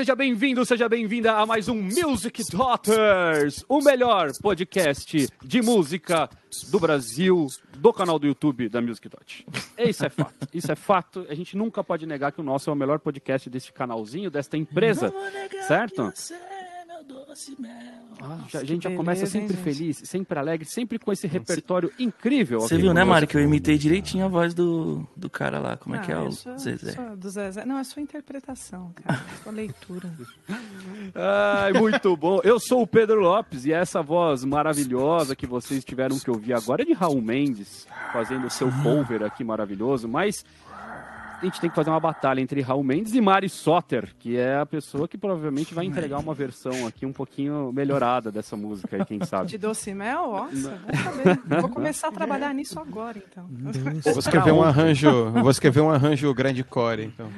seja bem-vindo, seja bem-vinda a mais um Music Daughters, o melhor podcast de música do Brasil, do canal do YouTube da Music Dot. Isso é fato, isso é fato. A gente nunca pode negar que o nosso é o melhor podcast deste canalzinho, desta empresa, certo? Ah, já- a gente já começa beleza, hein, sempre gente? feliz, sempre alegre, sempre com esse repertório incrível. Você viu, né. Mari, que eu imitei direitinho a voz do, do cara lá. Como é que é Ah, o Zezé? do Zezé. Não, é sua interpretação, cara. Sua leitura. Ai, muito bom. Eu sou o Pedro Lopes e essa voz maravilhosa que vocês tiveram que ouvir agora é de Raul Mendes, fazendo o seu cover aqui maravilhoso, mas a gente tem que fazer uma batalha entre Raul Mendes e Mari Soter, que é a pessoa que provavelmente vai entregar uma versão aqui um pouquinho melhorada dessa música aí, quem sabe. De doce mel? Nossa, vou saber. Vou começar a trabalhar nisso agora, então. Vou escrever um arranjo, vou escrever um arranjo grande core, então.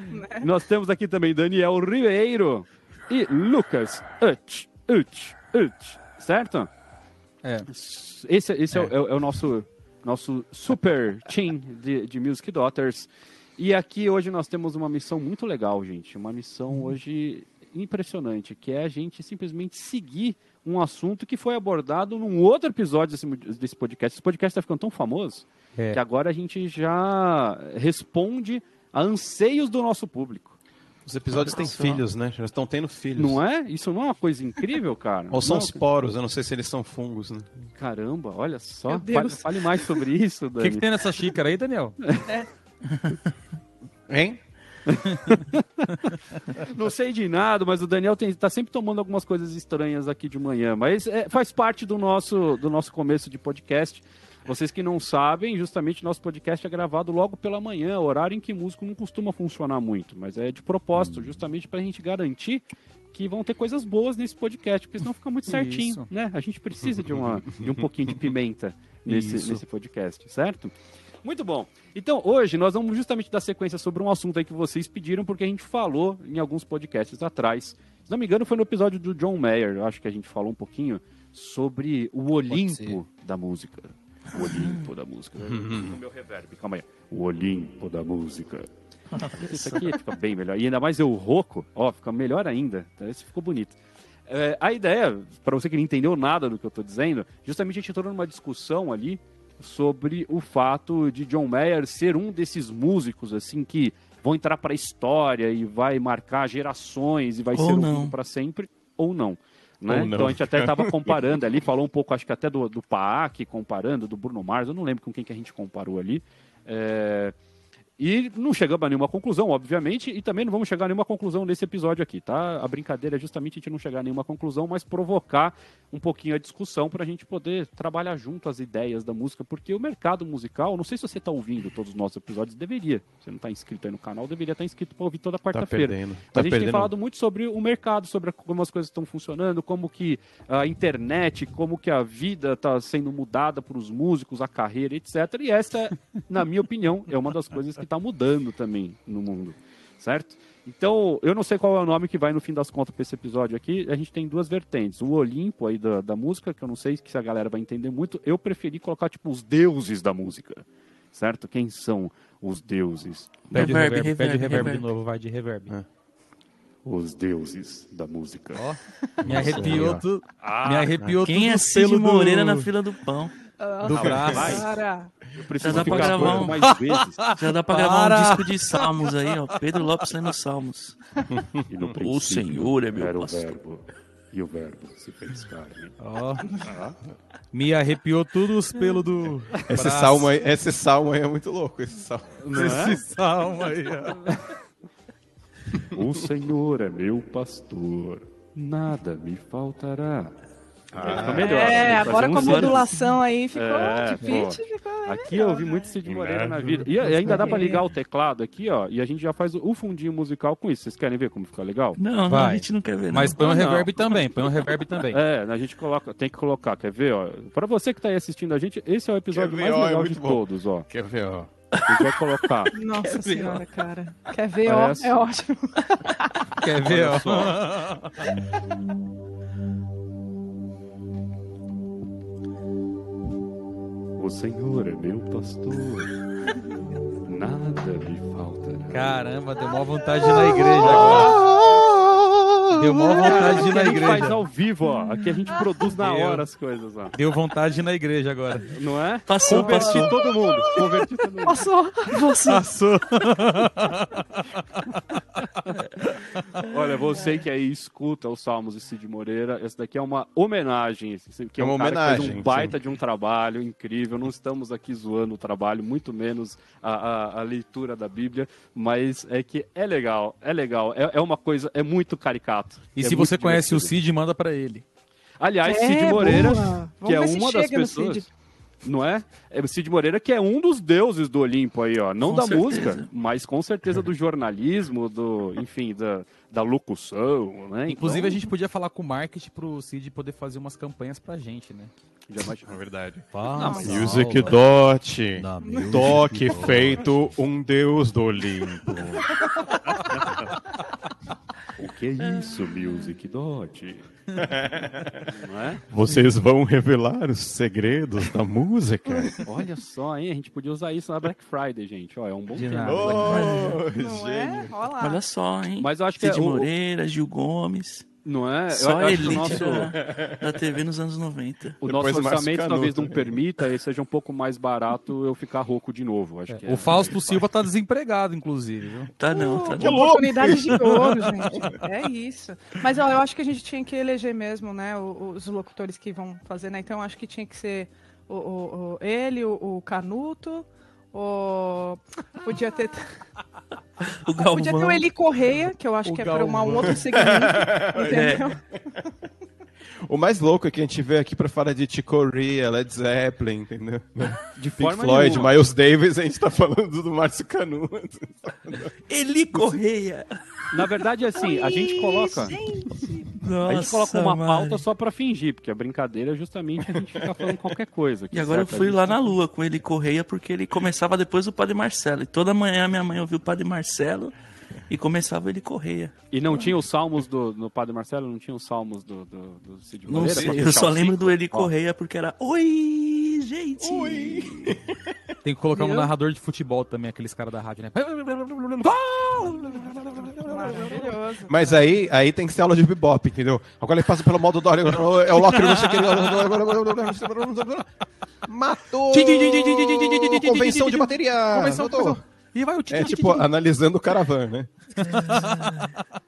Nós temos aqui também Daniel Ribeiro e Lucas Utch, Utch, Utch, certo? É. Esse, esse é, o- é o- é o nosso, nosso super team de, de Music Daughters. E aqui hoje nós temos uma missão muito legal, gente. Uma missão hoje impressionante, que é a gente simplesmente seguir um assunto que foi abordado num outro episódio desse, desse podcast. Esse podcast está ficando tão famoso É. que agora a gente já responde a anseios do nosso público. Os episódios têm filhos, né? Já estão tendo filhos. Não é? Isso não é uma coisa incrível, cara? Ou são Não, os poros, eu não sei se eles são fungos, né? Caramba, olha só. Meu Fale, Deus. fale mais sobre isso, O Dani. que, que tem nessa xícara aí, Daniel? Hein? Não sei de nada, mas o Daniel tem, tá sempre tomando algumas coisas estranhas aqui de manhã. Mas é, faz parte do nosso, do nosso começo de podcast. Vocês que não sabem, justamente nosso podcast é gravado logo pela manhã, horário em que músico não costuma funcionar muito. Mas é de propósito, justamente para a gente garantir que vão ter coisas boas nesse podcast, porque senão fica muito certinho, Isso. né? A gente precisa de, uma, de um pouquinho de pimenta nesse, Isso. nesse podcast, certo? Muito bom. Então, hoje nós vamos justamente dar sequência sobre um assunto aí que vocês pediram, porque a gente falou em alguns podcasts atrás. Se não me engano, foi no episódio do John Mayer, eu acho que a gente falou um pouquinho sobre o Olimpo da música. O Olimpo da música. o meu reverb, calma aí. O Olimpo da música. Isso aqui fica bem melhor. E ainda mais eu rouco, ó, fica melhor ainda. Então, esse ficou bonito. É, a ideia, para você que não entendeu nada do que eu estou dizendo, justamente a gente entrou numa discussão ali sobre o fato de John Mayer ser um desses músicos assim que vão entrar para a história e vai marcar gerações e vai Ou ser ouvido para sempre ou não. Né? Ou. Então a gente até estava comparando ali, falou um pouco, acho que até do, do Paak, comparando, do Bruno Mars, eu não lembro com quem que a gente comparou ali. É, E não chegamos a nenhuma conclusão, obviamente, e também não vamos chegar a nenhuma conclusão nesse episódio aqui, tá? A brincadeira é justamente a gente não chegar a nenhuma conclusão, mas provocar um pouquinho a discussão para a gente poder trabalhar junto as ideias da música, porque o mercado musical, não sei se você está ouvindo todos os nossos episódios, deveria. Se você não está inscrito aí no canal, deveria estar inscrito para ouvir toda Tá quarta-feira. perdendo. Mas Tá a gente tem perdendo. falado muito sobre o mercado, sobre como as coisas estão funcionando, como que a internet, como que a vida está sendo mudada para os músicos, a carreira, etc. E essa, na minha opinião, é uma das coisas que está mudando também no mundo, certo? Então, eu não sei qual é o nome que vai no fim das contas para esse episódio aqui. A gente tem duas vertentes. O Olimpo aí da, da música, que eu não sei se a galera vai entender muito. Eu preferi colocar, tipo, os deuses da música, certo? Quem são os deuses? Pede Reverb, reverb, pede reverb, reverb de novo, vai de reverb. Os deuses da música. Me arrepiou tudo. Me arrepiou Quem é Cid pelo Moreira do... na fila do pão? Do braço. vai. Cara, Eu preciso Já dá pra ficar gravar um- mais vezes. Já dá pra Para! gravar um disco de salmos aí, ó. Pedro Lopes lendo salmos. E no O Senhor é meu era o pastor. verbo. E o verbo se fez carne. Ó. Me arrepiou tudo os pelos do Esse braço. salmo, aí, esse salmo aí é muito louco. Esse salmo. Esse salmo aí, ó. O Senhor é meu pastor. Nada me faltará. Ficou melhor. é, né? agora com a modulação aí ficou É, de pitch, ficou anos. Aqui eu ouvi muito Cid Moreira na vida. E, e ainda dá pra ligar o teclado aqui, ó. E a gente já faz o, fundinho musical com isso. Vocês querem ver como fica legal? Não, não, a gente não quer ver, não. Mas põe um Ah, não. reverb também, põe um reverb também. É, a gente coloca, tem que colocar, quer ver, ó? Pra você que tá aí assistindo a gente, esse é o episódio Quer ver, mais ó, é legal muito de bom. todos, ó. Quer ver, ó? Gente vai colocar. Nossa senhora, cara. Quer ver, ó? É ótimo. Quer ver, ó? O Senhor é meu pastor, nada me faltará. Caramba, deu mó vontade de ir na igreja agora. Deu mó vontade de ir Aqui a na gente faz igreja. ao vivo, ó. Aqui a gente produz na hora as coisas, ó. Deu vontade de ir na igreja agora. Não é? Passou, Converti passou. todo mundo. Converti todo mundo. Passou. Passou. Olha, você que aí escuta os Salmos de Cid Moreira, essa daqui é uma homenagem. Que é, É uma um que fez homenagem, um baita de um trabalho incrível. Não estamos aqui zoando o trabalho, muito menos a, a- a leitura da Bíblia, mas é que é legal, é legal. É, é uma coisa, é muito caricato. E É se você conhece o divertido. Cid, manda pra ele. Aliás, É, Cid Moreira, boa. que é Vamos uma das pessoas. Cid. Não é? É o Cid Moreira, que é um dos deuses do Olimpo aí, ó. Não Com da certeza. música, mas com certeza do jornalismo, do, enfim, da, da locução, né? Inclusive, Então, a gente podia falar com o marketing pro Cid poder fazer umas campanhas pra gente, né? já imagina. É verdade. Mas- Music Dot. Na Music Toque Dot. feito um deus do Olimpo. O que é isso, Music Dot? Não é? Vocês vão revelar os segredos da música? Olha só, hein? A gente podia usar isso na Black Friday, gente. Ó, é um bom De tema. Oh, Não é? Olha só, hein? Mas eu acho que Cid é o- Moreira, Gil Gomes. Não é? Eu, Só eu o elite nosso, da, TV nos anos 90. o Depois nosso orçamento talvez não permita e seja um pouco mais barato eu ficar rouco de novo. Acho que é. O Fausto Silva tá desempregado, inclusive, viu? Tá não, tá não. oportunidade de ouro, gente. É isso. Mas ó, eu acho que a gente tinha que eleger mesmo, né, o- os locutores que vão fazer, né? Então eu acho que tinha que ser o, o- o- ele, o, o Canuto, o podia ter O Galvão. podia ter o Eli Correia, que eu acho O que é para uma- um outro segmento, entendeu? O mais louco é que a gente veio aqui pra falar de Chicoria, Led Zeppelin, entendeu? De Pink forma Floyd, nenhuma. Miles Davis, a gente tá falando do Márcio Canuto. Eli Correia. Na verdade, assim, a gente coloca. Nossa, A gente coloca uma Mari. pauta só pra fingir, porque a brincadeira é justamente a gente ficar falando qualquer coisa. aqui, E agora eu fui gente lá na lua com ele Correia, porque ele começava depois do Padre Marcelo. E toda manhã minha mãe ouvia o Padre Marcelo e começava ele Correia. E não tinha os salmos do no Padre Marcelo? Não tinha os salmos do, do, do Cid Não Moreira? sei, pra eu só lembro do Eli Ó, Correia porque era Oi, gente! Tem que colocar um Viu? narrador de futebol também, aqueles caras da rádio, né? Mas aí, aí tem que ser aula de bebop, entendeu? Agora ele passa pelo modo Dória, é o Locker, não sei o que. Matou! Convenção de bateria! Convenção, Matou. E vai o É tipo, analisando o caravan, né?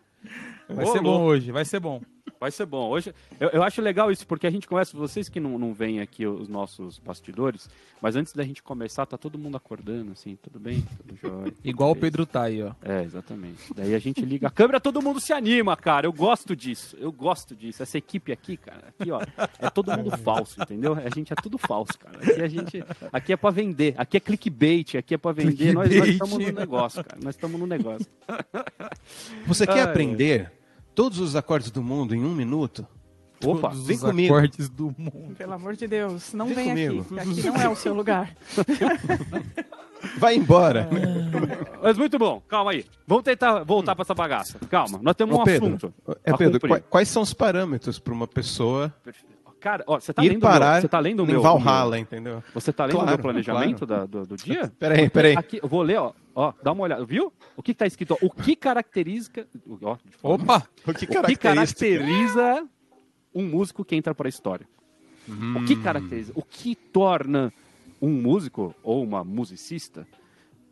Vai Ô, ser bom louco. hoje, vai ser bom. Vai ser bom. Hoje, eu, eu acho legal isso, porque a gente conhece vocês que não, não veem aqui os nossos bastidores, mas antes da gente começar, tá todo mundo acordando, assim, tudo bem? Tudo jóia. Igual o. Pedro tá aí, ó. É, exatamente. Daí a gente liga a câmera, todo mundo se anima, cara. Eu gosto disso. Eu gosto disso. Essa equipe aqui, cara, aqui, ó, é todo mundo falso, entendeu? A gente é tudo falso, cara. Aqui a gente, aqui é pra vender. Aqui é clickbait, aqui é pra vender. Nós, nós Clickbait. estamos no negócio, cara. Nós estamos no negócio. Você quer Ai, aprender todos os acordes do mundo em um minuto? Opa, Todos vem os comigo. acordes do mundo. Pelo amor de Deus, não Vem vem aqui. Aqui não é o seu lugar. Vai embora. Mas muito bom, calma aí. Vamos tentar voltar pra essa bagaça. Calma, nós temos um Ô, Pedro, assunto. é, Pedro, cumprir. qua- quais são os parâmetros para uma pessoa Cara, ó, você tá ir lendo o parar meu, você tá lendo o meu, Valhalla, entendeu? Você tá lendo o Claro, meu planejamento da- do, do dia? Peraí, peraí. Aqui, eu vou ler, ó. Ó, dá uma olhada. Viu? O que, que tá escrito? ó? O que caracteriza. Ó, Opa! O que o que caracteriza um músico que entra para a história? O que caracteriza? O que torna um músico ou uma musicista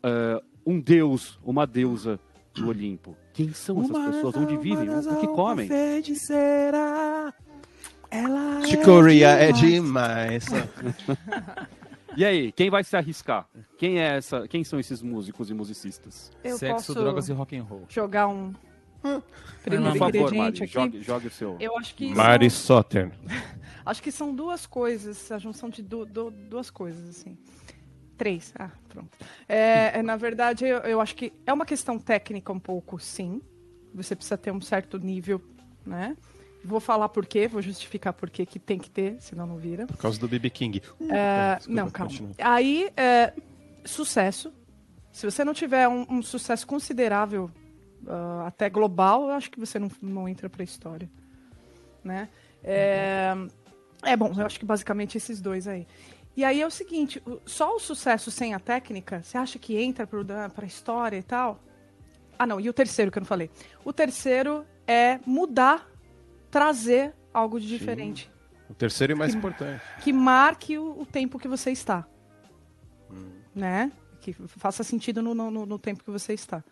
eh, um deus, uma deusa do Olimpo? Quem são essas pessoas? Onde vivem? O que comem? Chicoria é demais. E aí, quem vai se arriscar? Quem é essa? Quem são esses músicos e musicistas? Eu Sexo, posso drogas e rock and roll. jogar um primeiro Por favor, Mari, aqui. jogue, jogue o seu. Eu acho que Mari são, Soter. acho que são duas coisas, a junção de du- du- duas coisas assim. Três. Ah, pronto. É, é, na verdade, eu, eu acho que é uma questão técnica um pouco, sim. Você precisa ter um certo nível, né? Vou falar por quê, vou justificar por quê que tem que ter, senão não vira. Por causa do BB King. É, Desculpa, não, calma. continua. Aí, é, sucesso. Se você não tiver um, um sucesso considerável, ah, até global, eu acho que você não, não entra pra história. Né? É, é bom, eu acho que basicamente esses dois aí. E aí é o seguinte, só o sucesso sem a técnica, você acha que entra da- pra história e tal? Ah, não, e o terceiro que eu não falei. O terceiro é mudar, trazer algo de diferente. O terceiro e mais importante. que marque o, o tempo que você está. Né? Que faça sentido no, no, no tempo que você está.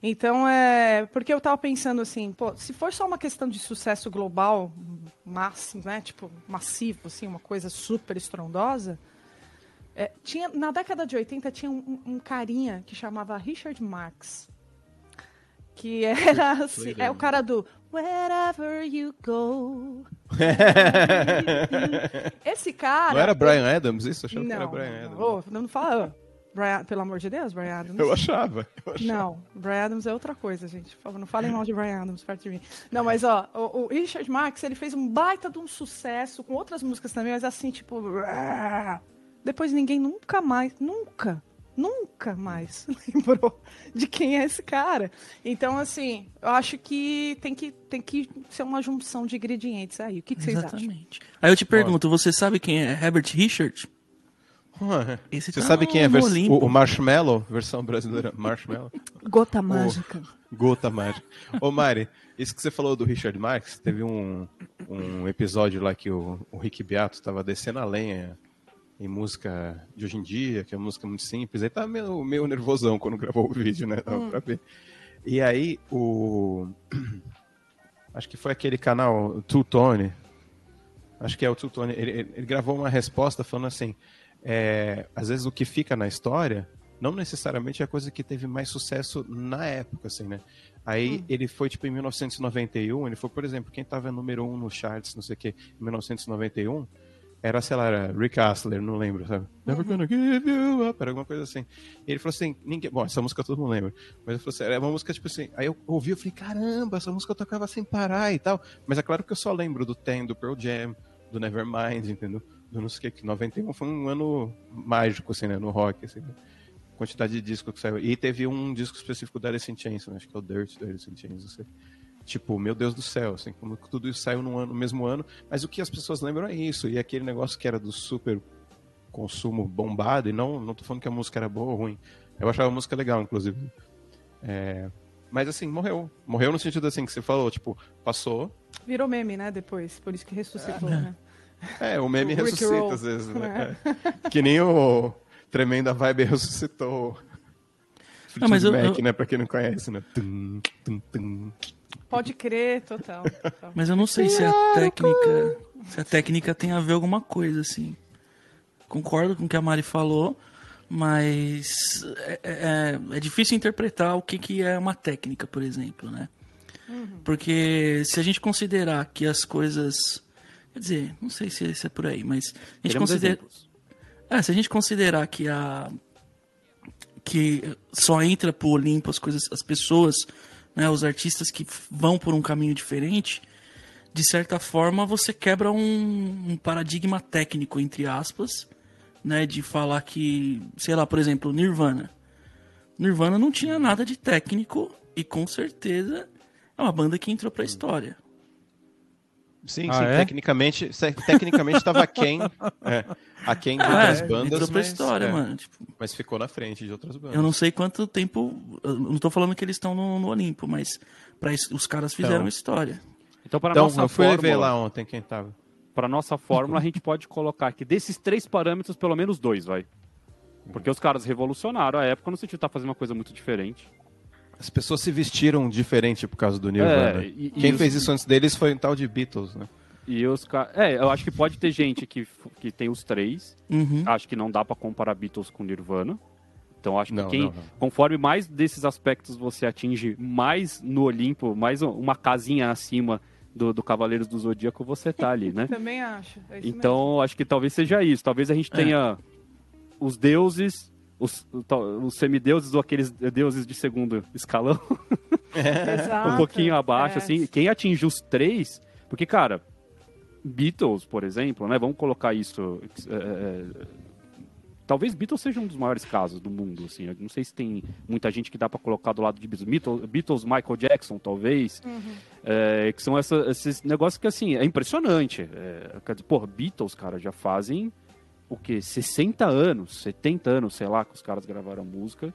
Então, é. Porque eu tava pensando assim, pô, se for só uma questão de sucesso global, máximo, né? Tipo, massivo, assim, uma coisa super estrondosa. é, tinha, na década de 80 tinha um, um carinha que chamava Richard Marx. Que era assim, é o cara do Wherever you go. Esse cara. Não era Brian Adams isso? Eu achava Não, que era Brian não, Adams. Não, não fala. Brian, pelo amor de Deus, Brian Adams. Eu achava. Eu achava. Não, Brian Adams é outra coisa, gente. Por favor, não falem mal de Brian Adams perto de mim. Não, mas ó, o, o Richard Marx, ele fez um baita de um sucesso com outras músicas também, mas assim, tipo. Depois ninguém nunca mais, nunca, nunca mais lembrou de quem é esse cara. Então, assim, eu acho que tem que, tem que ser uma junção de ingredientes aí. O que, que vocês acham? Exatamente. Aí eu te pergunto, você sabe quem é Herbert Richard? Esse Você tá sabe quem é vers- o, o Marshmallow, versão brasileira? Marshmallow? Gota mágica. Gota mágica. Ô Mari, isso que você falou do Richard Marx, teve um, um episódio lá que o, o Rick Beato estava descendo a lenha em música de hoje em dia, que é música muito simples. Aí tava meio, meio nervosão quando gravou o vídeo, né? Dava pra ver. E aí o. Acho que foi aquele canal Two Tone. Acho que é o Two Tone. Ele, ele- ele gravou uma resposta falando assim: é, às vezes o que fica na história não necessariamente é a coisa que teve mais sucesso na época, assim, né? Aí ele foi, tipo, em 1991, ele foi, por exemplo, quem tava número um no charts, não sei o que, em 1991, era, sei lá, era Rick Astley, não lembro, sabe? Never gonna give you up, era alguma coisa assim. E ele falou assim, ninguém, bom, essa música todo mundo lembra, mas ele falou assim, era uma música, tipo assim, aí eu ouvi, eu falei, caramba, essa música eu tocava sem parar e tal, mas é claro que eu só lembro do Ten, do Pearl Jam, do Nevermind, entendeu? Do não sei o que, que 91 foi um ano mágico, assim, né, no rock, assim, né? quantidade de disco que saiu. E teve um disco específico da Alice in Chains, né? acho que é o Dirt da Alice in Chains, não sei. Tipo, meu Deus do céu, assim, como tudo isso saiu no, ano, no mesmo ano, mas o que as pessoas lembram é isso, e aquele negócio que era do super consumo bombado, e não, não tô falando que a música era boa ou ruim, eu achava a música legal, inclusive. É, mas assim, morreu. Morreu no sentido assim que você falou, tipo, passou, Virou meme, né? Depois. Por isso que ressuscitou, né? é, o meme O Rick ressuscita Roll, às vezes, né? É. Que nem o Tremenda Vibe ressuscitou. Não, mas Fleetwood eu- Mac, eu- né? Pra quem não conhece, né? Tum, tum, tum. Pode crer, total. total. Mas eu não sei se a técnica. Se a técnica tem a ver alguma coisa, assim. Concordo com o que a Mari falou, mas é, é- é difícil interpretar o que, que é uma técnica, por exemplo, né? Porque se a gente considerar que as coisas. Quer dizer, não sei se isso é por aí, mas. A gente considera, é, se a gente considerar que a que só entra pro Olimpo as coisas, as pessoas, né, os artistas que vão por um caminho diferente, de certa forma você quebra um, um paradigma técnico entre aspas, né, de falar que, sei lá, por exemplo, Nirvana. Nirvana não tinha nada de técnico e com certeza é uma banda que entrou pra história. Sim, Ah, sim, é? tecnicamente, tecnicamente tava aquém, é, aquém de Ah, outras é, bandas, pra mas, história, é, mano. Tipo, mas ficou na frente de outras bandas. Eu não sei quanto tempo. Eu não tô falando que eles estão no, no Olimpo, mas isso- os caras fizeram Então. história. Então, para Então, nossa eu fui ver fórmula, lá ontem quem tava. para nossa fórmula, a gente pode colocar aqui desses três parâmetros, pelo menos dois, vai. Porque os caras revolucionaram a época no sentido de estar fazendo uma coisa muito diferente. As pessoas se vestiram diferente por causa do Nirvana. É, e- e Quem os- fez isso antes deles foi um tal de Beatles, né? E os caras. É, eu acho que pode ter gente que, que tem os três. Uhum. Acho que não dá pra comparar Beatles com Nirvana. Então acho que Não, quem, não, não. conforme mais desses aspectos você atinge mais no Olimpo, mais um- uma casinha acima do, do Cavaleiros do Zodíaco, você tá ali, né? Também acho. é isso Então, acho que talvez seja isso. Talvez a gente É. tenha os deuses, os, tal- os semideuses ou aqueles deuses de segundo escalão. Exato. um pouquinho abaixo, É. assim. Quem atinge os três... Porque, cara, Beatles, por exemplo, né? Vamos colocar isso... é, é, Talvez Beatles seja um dos maiores casos do mundo, assim. Eu não sei se tem muita gente que dá pra colocar do lado de Beatles. Beatles, Beatles Michael Jackson, talvez. É, que são essa- esses negócios que, assim, é impressionante. É, quer dizer, porra, Beatles, cara, já fazem o quê? 60 anos, 70 anos, sei lá, que os caras gravaram música,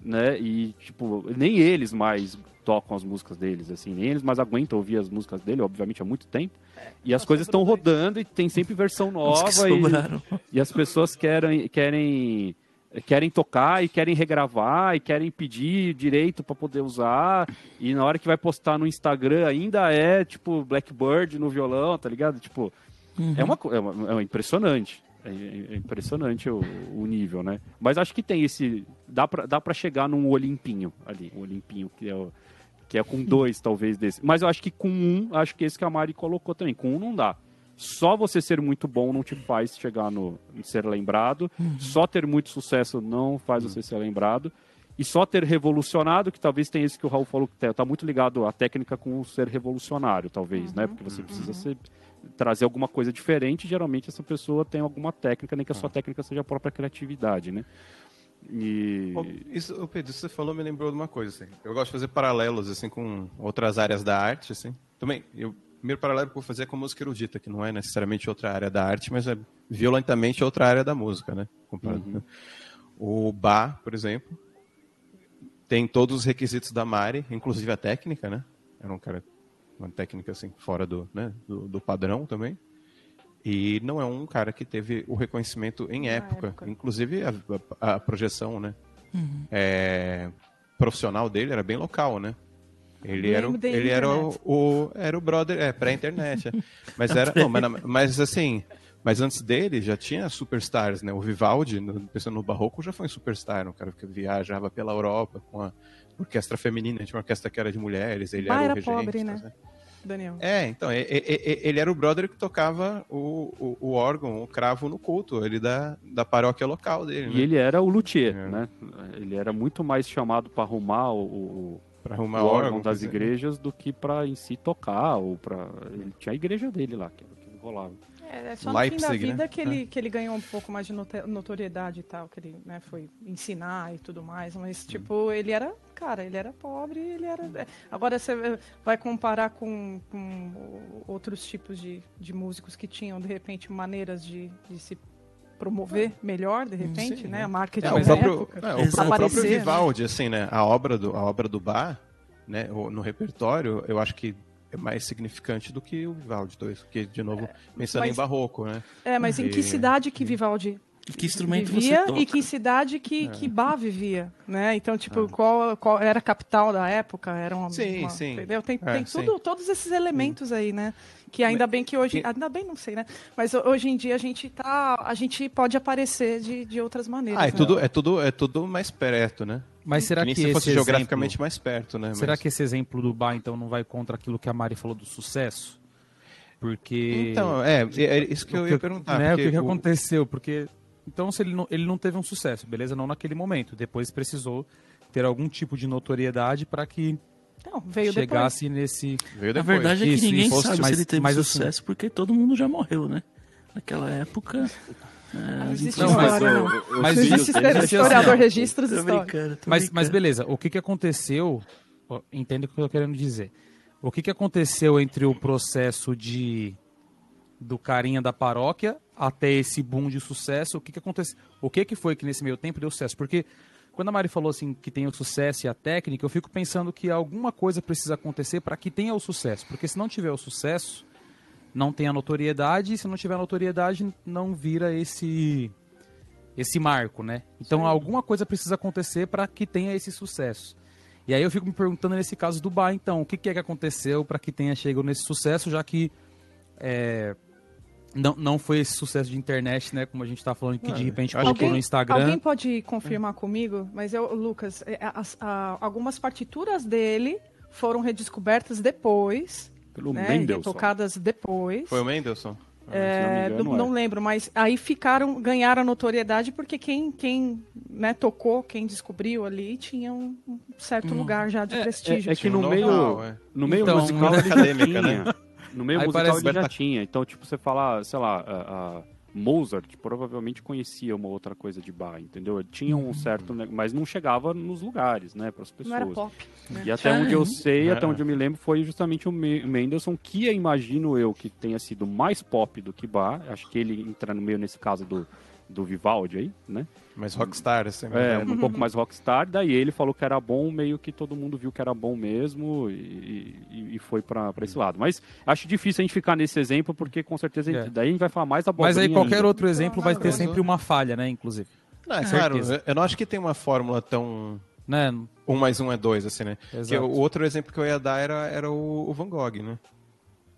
né? E, tipo, nem eles mais tocam as músicas deles, assim, nem eles mais aguentam ouvir as músicas dele, obviamente, há muito tempo. E as só coisas estão rodando e tem sempre versão nova que e, e as pessoas querem, querem, querem tocar e querem regravar e querem pedir direito para poder usar. E na hora que vai postar no Instagram ainda é tipo Blackbird no violão, tá ligado? Tipo, é, uma, é, uma- é uma impressionante. É, é impressionante o, o nível, né? Mas acho que tem esse. Dá pra, dá pra chegar num Olimpinho ali. Um Olimpinho que é, o- que é com dois, talvez, desse. Mas eu acho que com um, acho que esse que a Mari colocou também. Com um não dá. Só você ser muito bom não te faz chegar no ser lembrado. Só ter muito sucesso não faz você ser lembrado. E só ter revolucionado, que talvez tenha esse que o Raul falou, que tá- tá muito ligado à técnica com o ser revolucionário, talvez, né? Porque você precisa ser- trazer alguma coisa diferente. Geralmente essa pessoa tem alguma técnica, nem que a sua técnica seja a própria criatividade, né? E. Isso, Pedro, isso que você falou me lembrou de uma coisa, assim. Eu gosto de fazer paralelos, assim, com outras áreas da arte, assim. Também, eu, o primeiro paralelo que eu vou fazer é com a música erudita, que não é necessariamente outra área da arte, mas é violentamente outra área da música, né? Né? O Bach, por exemplo, tem todos os requisitos da Mari, inclusive a técnica, né? Era um cara, uma técnica, assim, fora do, né, do, do padrão também. E não é um cara que teve o reconhecimento em época. época. Inclusive a, a- a projeção, né? é, profissional dele era bem local, né? Ele era, o, ele era o, o- era o brother, é, pré-internet. é. Mas era, não, mas, mas assim, mas antes dele já tinha superstars, né? O Vivaldi, no- pensando no barroco, já foi um superstar, um cara que viajava pela Europa com a orquestra feminina, tinha uma orquestra que era de mulheres, ele era o regente. pobre, né? tá certo? Daniel. É, então, e- e- e- ele era o brother que tocava o, o, o órgão, o cravo no culto, ele da, da paróquia local dele, né? E ele era o luthier, É. né? Ele era muito mais chamado para arrumar o, o, Pra o arrumar órgão órgão, das dizer, igrejas do que para em si tocar ou para ele tinha a igreja dele lá que, que rolava. É, é só no fim da Leipzig, né? vida que, ele, que ele ganhou um pouco mais de notoriedade e tal, que ele né, foi ensinar e tudo mais, mas tipo, ele era, cara, ele era pobre, ele era... é. Agora você vai comparar com, com outros tipos de, de músicos que tinham, de repente, maneiras de, de se promover melhor, de repente, Sim, né? né? A marketing É, o próprio, é, o, o próprio Aparecer, né? Vivaldi, assim, né? A obra do, a obra do Bach, né? o- No repertório, eu acho que é mais significante do que o Vivaldi, dois, porque, de novo, pensando mas- em barroco, né? É, mas em que E- cidade que Vivaldi E que instrumento vivia você toca? e que cidade que, que Bach vivia, né? Então, tipo, qual, qual era a capital da época? Era uma, Sim, uma- sim. entendeu? Tem, É, tem sim. tudo, todos esses elementos aí, né? Que ainda bem que hoje, ainda bem não sei, né? Mas ho- hoje em dia a gente tá, a gente pode aparecer de, de outras maneiras. Ah, é né? tudo, é, tudo, é tudo mais perto, né? Mas será que que se fosse exemplo- geograficamente mais perto, né? Será Mas- que esse exemplo do bar, então, não vai contra aquilo que a Mari falou do sucesso? Porque... Então, é, é isso que eu ia perguntar. né, o porque que, que o- aconteceu? Porque, então, se ele não, ele não teve um sucesso, beleza? Não naquele momento. Depois precisou ter algum tipo de notoriedade para que Então, veio depois. chegasse nesse... Veio Na depois. verdade é que Isso, ninguém isso. sabe Mas- se ele teve mas assim- sucesso, porque todo mundo já morreu, né? Naquela época. Não existe Não, mas história, o- não. mas os existe- existe historiador assim, registros históricos. Mas, mas beleza, o que, que aconteceu... Entenda o que eu tô querendo dizer. O que, que aconteceu entre o processo de do carinha da paróquia até esse boom de sucesso? O que, que aconteceu? O que, que foi que nesse meio tempo deu sucesso? Porque quando a Mari falou assim que tem o sucesso e a técnica, eu fico pensando que alguma coisa precisa acontecer para que tenha o sucesso. Porque se não tiver o sucesso, não tem a notoriedade, e se não tiver a notoriedade, não vira esse esse marco, né? Então alguma coisa precisa acontecer para que tenha esse sucesso. E aí eu fico me perguntando nesse caso do bar, então, o que, que é que aconteceu para que tenha chegado nesse sucesso, já que é, não, não foi esse sucesso de internet, né? Como a gente tá falando que de repente acho colocou Alguém, no Instagram. alguém pode confirmar comigo? Mas eu, Lucas, é, as- a- algumas partituras dele foram redescobertas depois, Pelo né? Mendelssohn. Tocadas depois. Foi o Mendelssohn? É, Se não engano, não é. lembro, mas aí ficaram, ganharam notoriedade porque quem, quem né, tocou, quem descobriu ali, tinha um, um certo lugar já de prestígio. É, é que no meio, é. no meio Então, musical né? acadêmica, tinha. No meio Aí musical parece- ele já tinha. Então, tipo, você falar, sei lá, a, a Mozart provavelmente conhecia uma outra coisa de bar, entendeu? Ele Tinha um certo, né, mas não chegava nos lugares, né, para as pessoas. não era pop. né? E até onde eu sei, É. até onde eu me lembro, foi justamente o Me- Mendelssohn, que eu imagino eu que tenha sido mais pop do que Bar. Acho que ele entra no meio nesse caso do, do Vivaldi aí, né? Mas Rockstar, assim. É, né? um pouco mais rockstar, daí ele falou que era bom, meio que todo mundo viu que era bom mesmo e, e- e foi pra, pra esse lado. Mas acho difícil a gente ficar nesse exemplo, porque com certeza a gente- É. daí a gente vai falar mais da Mas aí qualquer ainda. outro exemplo vai ter sempre uma falha, né, inclusive. Não, é claro, eu- não acho que tem uma fórmula tão. Né? Um mais um é dois, assim, né? O outro exemplo que eu ia dar era, era o, o Van Gogh, né?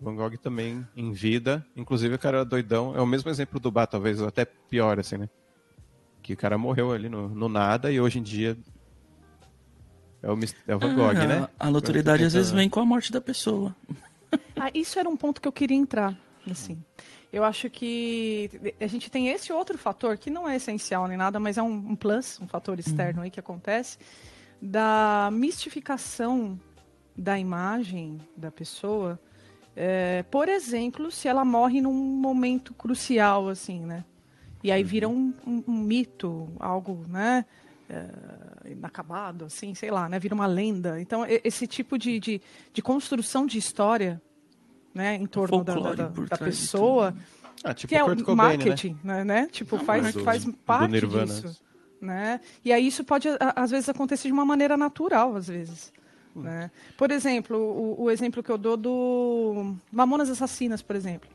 Van Gogh também, em vida, inclusive o cara era doidão. É o mesmo exemplo do Bá, talvez até pior, assim, né? Que o cara morreu ali no, no nada e hoje em dia é o, é o Van Gogh, Ah, né? A notoriedade às vezes vem com a morte da pessoa. Ah, isso era um ponto que eu queria entrar, assim. Eu acho que a gente tem esse outro fator, que não é essencial nem nada, mas é um, um plus, um fator externo aí que acontece, da mistificação da imagem da pessoa. É, por exemplo, se ela morre num momento crucial, assim, né? E aí vira um, um- um mito, algo, né? é, inacabado, assim, sei lá, né? Vira uma lenda. Então, esse tipo de, de, de construção de história, né? Em torno da, da, da pessoa, Ah, tipo que é Kurt o Cobain, né? marketing, né? né? Tipo, faz, do- faz parte disso, né? E aí isso pode, às vezes, acontecer de uma maneira natural, às vezes. Né? Por exemplo, o, o exemplo que eu dou do Mamonas Assassinas, por exemplo.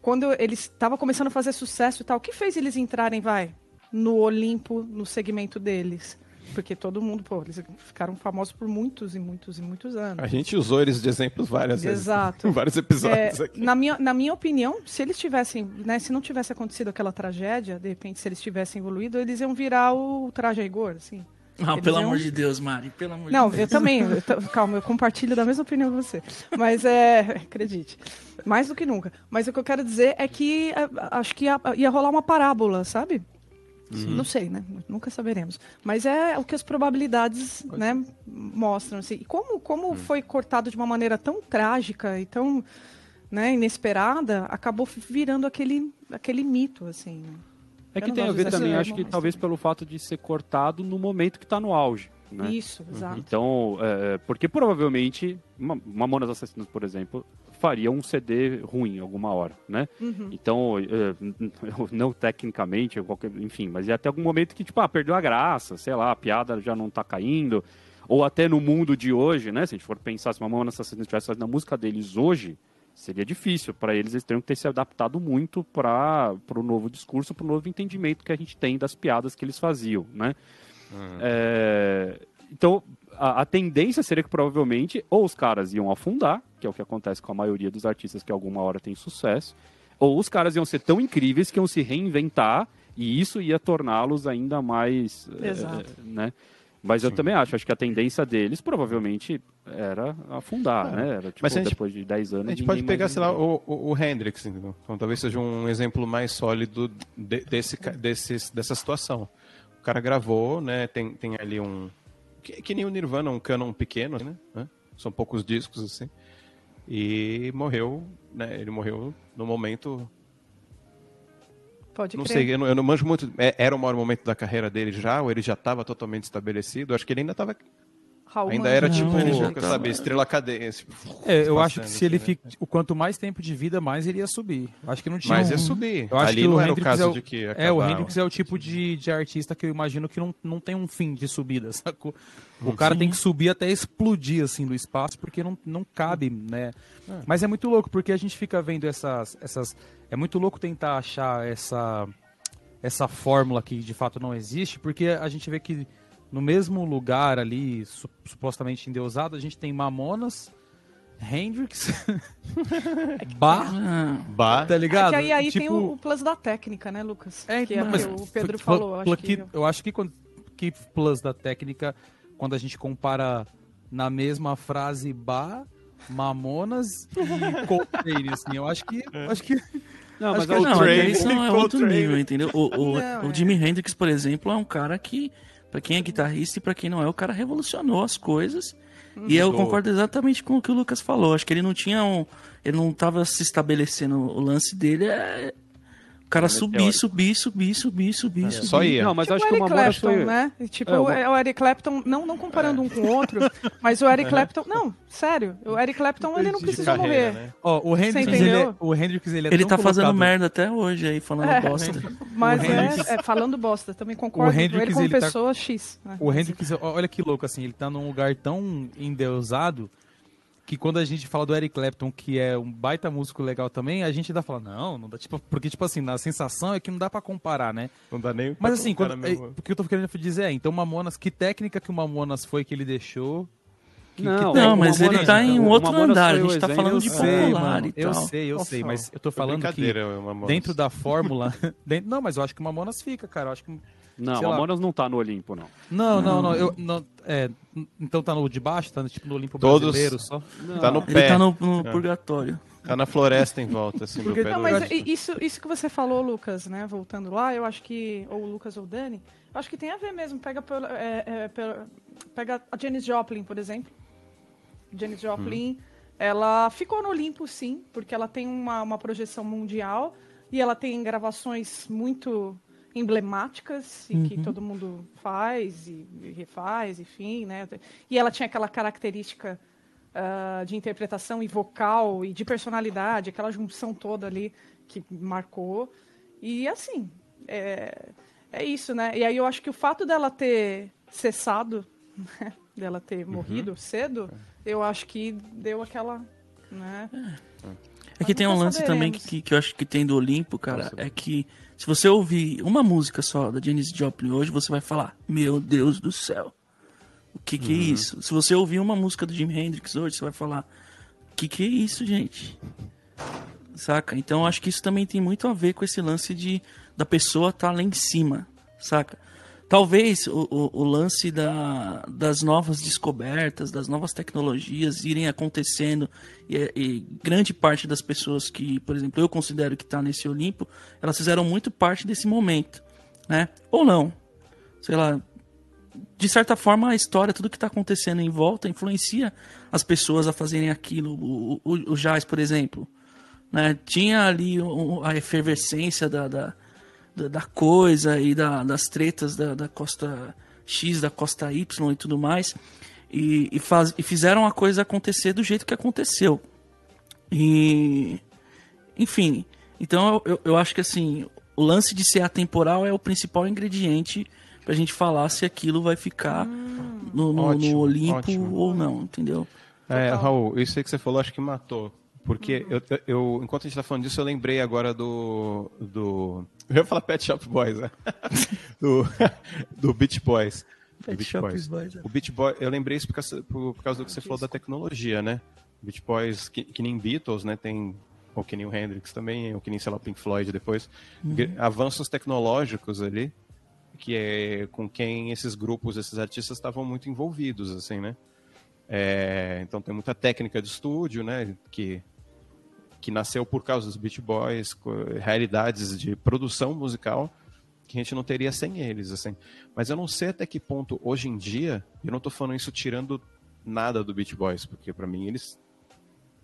Quando eles estavam começando a fazer sucesso e tal, o que fez eles entrarem, vai, no Olimpo, no segmento deles? Porque todo mundo, pô, eles ficaram famosos por muitos e muitos e muitos anos. A gente usou eles de exemplos várias vezes. Exato. Vários episódios É, aqui. na, minha, na minha opinião, se eles tivessem, né, se não tivesse acontecido aquela tragédia, de repente, se eles tivessem evoluído, eles iam virar o traje a Igor, assim. Não, Eles pelo iam- amor de Deus, Mari, pelo amor Não, de eu Deus. também, eu ta- calma, eu compartilho da mesma opinião que você. Mas é, acredite, mais do que nunca. Mas o que eu quero dizer é que é, acho que ia, ia rolar uma parábola, sabe? Não sei, né? Nunca saberemos. Mas é o que as probabilidades né, mostram. Assim. E como, como foi cortado de uma maneira tão trágica e tão né, inesperada, acabou virando aquele, aquele mito, assim. É que tem a ver também, acho que talvez tudo pelo fato de ser cortado no momento que está no auge. Né? Isso, exato. Então, é, porque provavelmente Ma- Mamonas Assassinas, por exemplo, faria um CD ruim alguma hora, né? Uhum. Então, é, não tecnicamente, qualquer, enfim, mas ia até algum momento que, tipo, ah, perdeu a graça, sei lá, a piada já não tá caindo. Ou até no mundo de hoje, né? Se a gente for pensar, se Mamonas Assassinas estivesse fazendo a música deles hoje, seria difícil. Para eles, eles teriam que ter se adaptado muito para o novo discurso, para o novo entendimento que a gente tem das piadas que eles faziam, né? É, então, a, a tendência seria que provavelmente ou os caras iam afundar, que é o que acontece com a maioria dos artistas que alguma hora tem sucesso, ou os caras iam ser tão incríveis que iam se reinventar e isso ia torná-los ainda mais. é, Exato. né? Mas eu também acho, acho que a tendência deles provavelmente era afundar, É. né? Era, tipo, Mas gente- depois de 10 anos. A gente pode pegar, sei lá, o, o, o Hendrix, entendeu? Então talvez seja um exemplo mais sólido de- desse, desses, dessa situação. O cara gravou, né? Tem, tem ali um. Que, que nem o Nirvana, um canon pequeno, assim, né? São poucos discos, assim. E morreu, né? Ele morreu no momento. Pode Não crer. sei, eu não, eu não manjo muito. é- Era o maior momento da carreira dele já, ou ele já estava totalmente estabelecido? Acho que ele ainda estava. Raul Ainda era Não, tipo, sabe, tava- estrela cadência. É, eu acho que se ele aqui, né? fica. O quanto mais tempo de vida, mais ele ia subir. Acho que não tinha. Mas um- ia subir. Eu acho Ali que o não era o caso é o- de que. É, o acabar- Hendrix é o tipo de, de artista que eu imagino que não, não tem um fim de subida, sacou? O cara tem que subir até explodir, assim, do espaço, porque não, não cabe, né? Mas é muito louco, porque a gente fica vendo essas, essas... É muito louco tentar achar essa, essa fórmula que de fato não existe, porque a gente vê que no mesmo lugar ali, su- supostamente endeusado, a gente tem Mamonas, Hendrix, Bach, Ah, Bah, tá É ligado? que aí, aí tem Tipo, o, o plus da técnica, né, Lucas? É, que é mas o que o Pedro pl- falou. Acho que... Eu acho que, quando- que plus da técnica, quando a gente compara na mesma frase bar, mamonas e Coldplay, assim, eu acho que... Acho que Não, Acho mas que é o não, Coltrane, é outro Coltrane. nível, entendeu? O, o, Não, o é. Jimi Hendrix, por exemplo, é um cara que, pra quem é guitarrista e pra quem não é, o cara revolucionou as coisas. E eu concordo exatamente com o que o Lucas falou. Acho que ele não tinha um. Ele não tava se estabelecendo. O lance dele é cara É subir, subir, subir, subir, subir, É, subir. só ia. Não, mas tipo acho o que o Eric Mamonas Clapton, foi... né? E, Tipo, É, o- é, o Eric Clapton, não, não comparando um com o outro, mas o Eric Clapton, não, sério, o Eric Clapton, ele não De precisou carreira, morrer. né? Ó, o Hendrix, ele é, o Hendrix, ele é Ele tão tá fazendo colocado- merda até hoje aí, falando É. bosta. Mas é, Hendrix- é, falando bosta, também concordo. O Hendrix, ele como ele tá- pessoa X. né? O Hendrix, olha que louco, assim, ele tá num lugar tão endeusado que quando a gente fala do Eric Clapton, que é um baita músico legal também, a gente ainda fala, não, não dá, tipo, porque, tipo assim, na sensação é que não dá pra comparar, né? Não dá nem Mas assim, quando, é, mesma- o que eu tô querendo dizer é, então Mamonas, que técnica que o Mamonas foi que ele deixou? Que, Não, que Não, o mas ele Mamonas- tá em outro Mamonas andar, a gente tá falando eu de sei, popular mano, e eu tal. sei, eu sei, mas eu tô Foi falando que dentro da fórmula... dentro- não, mas eu acho que o Mamonas fica, cara, eu acho que... Não, sei o lá. Mamonas não tá no Olimpo, não. Não, não, não, eu, não é, então tá no de baixo, tá no, tipo no Olimpo Todos- brasileiro só? Tá no Ele pé, tá no, no É. purgatório. tá na floresta em volta, assim, Porque- do pé Não, mas isso, isso que você falou, Lucas, né? Voltando lá, eu acho que. Ou o Lucas ou o Dani, eu acho que tem a ver mesmo. Pega, pela- é, é, pela- pega a Janis Joplin, por exemplo. Janis Joplin, ela ficou no Olimpo, sim, porque ela tem uma, uma projeção mundial e ela tem gravações muito emblemáticas e que todo mundo faz e, e refaz, enfim, né? E ela tinha aquela característica ah, de interpretação e vocal e de personalidade, aquela junção toda ali que marcou. E assim, é, é isso, né? E aí eu acho que o fato dela ter cessado, né? dela ter morrido cedo, eu acho que deu aquela. Né? É que Mas tem um lance também saberemos. que, que eu acho que tem do Olimpo, cara, Nossa. é que se você ouvir uma música só da Janis Joplin hoje, você vai falar, meu Deus do céu, o que que é isso? Se você ouvir uma música do Jimi Hendrix hoje, você vai falar, o que que é isso, gente? Saca? Então eu acho que isso também tem muito a ver com esse lance de da pessoa estar lá em cima, saca? Talvez o, o, o lance da, das novas descobertas, das novas tecnologias irem acontecendo e, e grande parte das pessoas que, por exemplo, eu considero que está nesse Olimpo, elas fizeram muito parte desse momento, né? Ou não, sei lá. De certa forma, a história, tudo que está acontecendo em volta, influencia as pessoas a fazerem aquilo. O, o, o Jazz, por exemplo, né? Tinha ali a efervescência da, da, da, da coisa e da- das tretas da, da costa X, da costa Y e tudo mais. E, e, faz, e fizeram a coisa acontecer do jeito que aconteceu. E. Enfim. Então eu, eu, acho que assim. O lance de ser atemporal é o principal ingrediente pra gente falar se aquilo vai ficar no, no- no Ótimo, Olimpo ótimo. ou não, entendeu? É. Raul, isso aí que você falou, acho que matou. Porque eu, eu, enquanto a gente tá falando disso, eu lembrei agora do. do eu ia falar Pet Shop Boys, né? do, do Beach Boys. Pet Beach Shop Boys. Boys, é. O Beach Boy, eu lembrei isso por causa, por, por causa do que você falou da tecnologia, né? Beach Boys, que, que nem Beatles, né? Tem, ou que nem o Hendrix também, ou que nem, sei lá, o Pink Floyd depois. Gr- Avanços tecnológicos ali, que é com quem esses grupos, esses artistas estavam muito envolvidos, assim, né? É, então tem muita técnica de estúdio, né? Que, que nasceu por causa dos Beach Boys, realidades de produção musical que a gente não teria sem eles, assim. Mas eu não sei até que ponto, hoje em dia, eu não tô falando isso tirando nada do Beach Boys, porque para mim eles,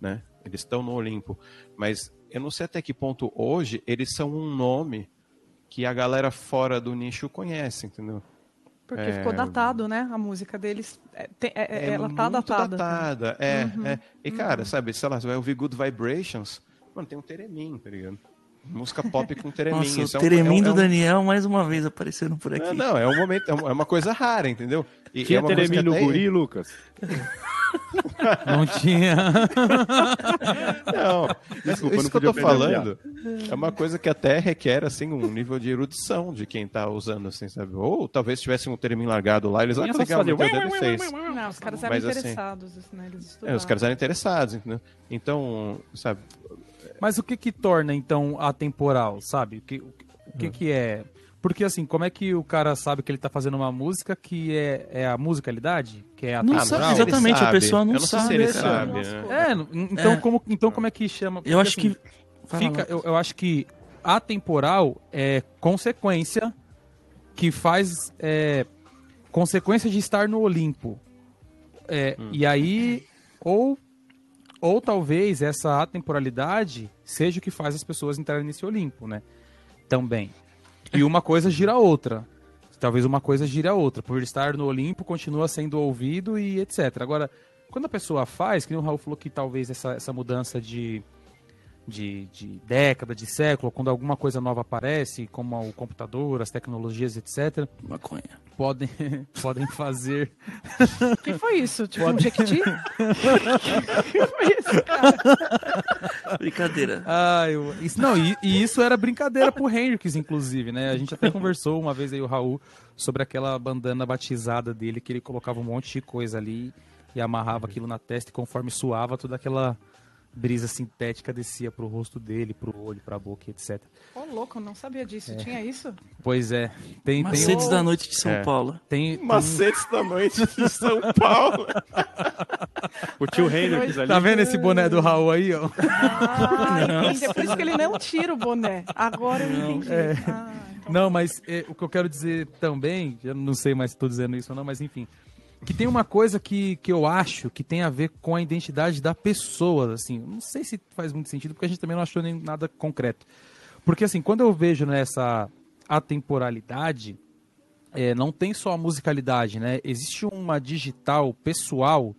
né? Eles estão no Olimpo. Mas eu não sei até que ponto hoje eles são um nome que a galera fora do nicho conhece, entendeu? Porque É. ficou datado, né? A música deles. é, tem- é- é- ela tá datada. datada. É, é. E, cara, sabe, sei lá, você vai ouvir Good Vibrations, mano, tem um Teremin, tá ligado? Música pop com Teremin. Nossa, isso o é um- Teremin é um- do é um- Daniel mais uma vez aparecendo por aqui. Não, não, é um momento, é uma- coisa rara, entendeu? E Tinha é Teremin no até- guri, Lucas? Não tinha. Não, Desculpa, isso não que eu tô a falando é uma coisa que até requer, assim, um nível de erudição de quem tá usando, assim, sabe? Ou talvez tivesse um Teremin largado lá, eles, ah, ué, isso. ué, ué. Não, os caras eram Mas, assim, interessados, né? Eles É, os caras eram interessados, entendeu? Então, sabe, Mas o que que torna, então, atemporal, sabe? O que, o que- o que que é... Porque, assim, como é que o cara sabe que ele tá fazendo uma música que é, é a musicalidade? Que é Não atemporal? sabe exatamente, a pessoa não eu não sei sabe, se ele cara. sabe, né? É, n- então, É. Como, então como é que chama? Eu Porque, acho assim, que. Fica, eu, eu acho que atemporal é consequência que faz é, consequência de estar no Olimpo. É, Hum. E aí, ou, ou talvez essa atemporalidade seja o que faz as pessoas entrarem nesse Olimpo, né? também. E uma coisa gira a outra. Talvez uma coisa gire a outra. Por estar no Olimpo, continua sendo ouvido e etc. Agora, quando a pessoa faz, que o Raul falou que talvez essa, essa mudança de, de, de década, de século, quando alguma coisa nova aparece, como o computador, as tecnologias, etc., Maconha. podem, podem fazer. O que foi isso? Tipo um jequiti? O que foi isso, cara? Brincadeira. Ah, eu... isso, não, e, e isso era brincadeira pro Hendrix, inclusive, né? A gente até conversou uma vez aí, o Raul, sobre aquela bandana batizada dele, que ele colocava um monte de coisa ali e amarrava aquilo na testa e conforme suava, toda aquela brisa sintética descia pro rosto dele, pro olho, pra boca, etc. Ô, louco, eu não sabia disso. Tinha isso? Pois é, tem... tem Macetes da noite de São É. Paulo. tem, tem- Macetes da noite de São Paulo. O tio Hendrix ali. Tá vendo esse boné do Raul aí, ó? Ah, entendi. É por isso que ele não tira o boné. Agora eu entendi. É. Ah, então Não, mas é, o que eu quero dizer também, eu não sei mais se estou dizendo isso ou não, mas enfim, que tem uma coisa que, que eu acho que tem a ver com a identidade da pessoa, assim, não sei se faz muito sentido, porque a gente também não achou nem nada concreto. Porque assim, quando eu vejo nessa atemporalidade, é, não tem só a musicalidade, né? Existe uma digital pessoal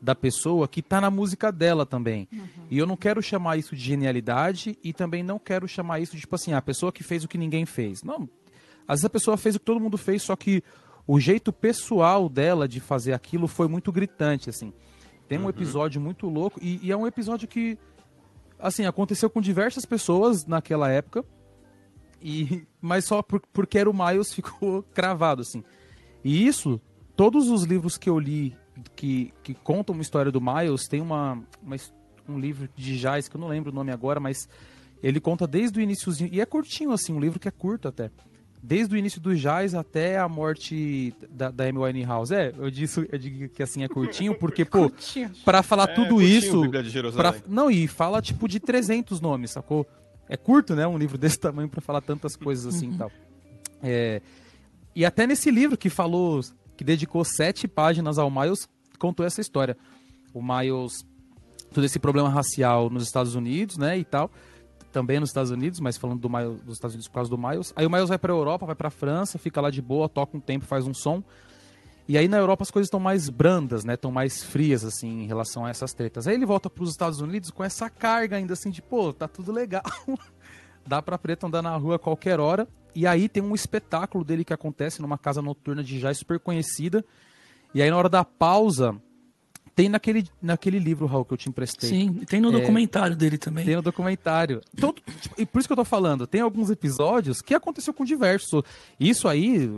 da pessoa que tá na música dela também. E eu não quero chamar isso de genialidade e também não quero chamar isso de, tipo assim, a pessoa que fez o que ninguém fez. Não. Às vezes a pessoa fez o que todo mundo fez, só que o jeito pessoal dela de fazer aquilo foi muito gritante, assim. Tem um episódio muito louco e, e é um episódio que, assim, aconteceu com diversas pessoas naquela época. E, mas só por- porque era o Miles ficou cravado, assim. E isso, todos os livros que eu li que, que contam uma história do Miles, tem uma, uma um livro de Jazz, que eu não lembro o nome agora, mas ele conta desde o iníciozinho, e é curtinho assim, um livro que é curto até. Desde o início do Jazz até a morte da, da Amy Winehouse. É, eu, disse, eu digo que assim é curtinho, porque, pô, Curtinho. pra falar É, tudo isso... Pra- não, e fala tipo de 300 nomes, sacou? É curto, né? Um livro desse tamanho pra falar tantas coisas assim e tal. É, e até nesse livro que falou, que dedicou sete páginas ao Miles, contou essa história. O Miles, todo esse problema racial nos Estados Unidos, né? E tal. Também nos Estados Unidos, mas falando do Miles, dos Estados Unidos por causa do Miles. Aí o Miles vai pra Europa, vai pra França, fica lá de boa, toca um tempo, faz um som. E aí na Europa as coisas estão mais brandas, né? Estão mais frias, assim, em relação a essas tretas. Aí ele volta pros Estados Unidos com essa carga ainda, assim, de, pô, tá tudo legal. Dá pra preto andar na rua a qualquer hora. E aí tem um espetáculo dele que acontece numa casa noturna de jazz super conhecida. E aí na hora da pausa, tem naquele, naquele livro, Raul, que eu te emprestei. Sim, e tem no É. documentário dele também. Tem no documentário. Todo, tipo, e por isso que eu tô falando, tem alguns episódios que aconteceu com diversos. Isso aí,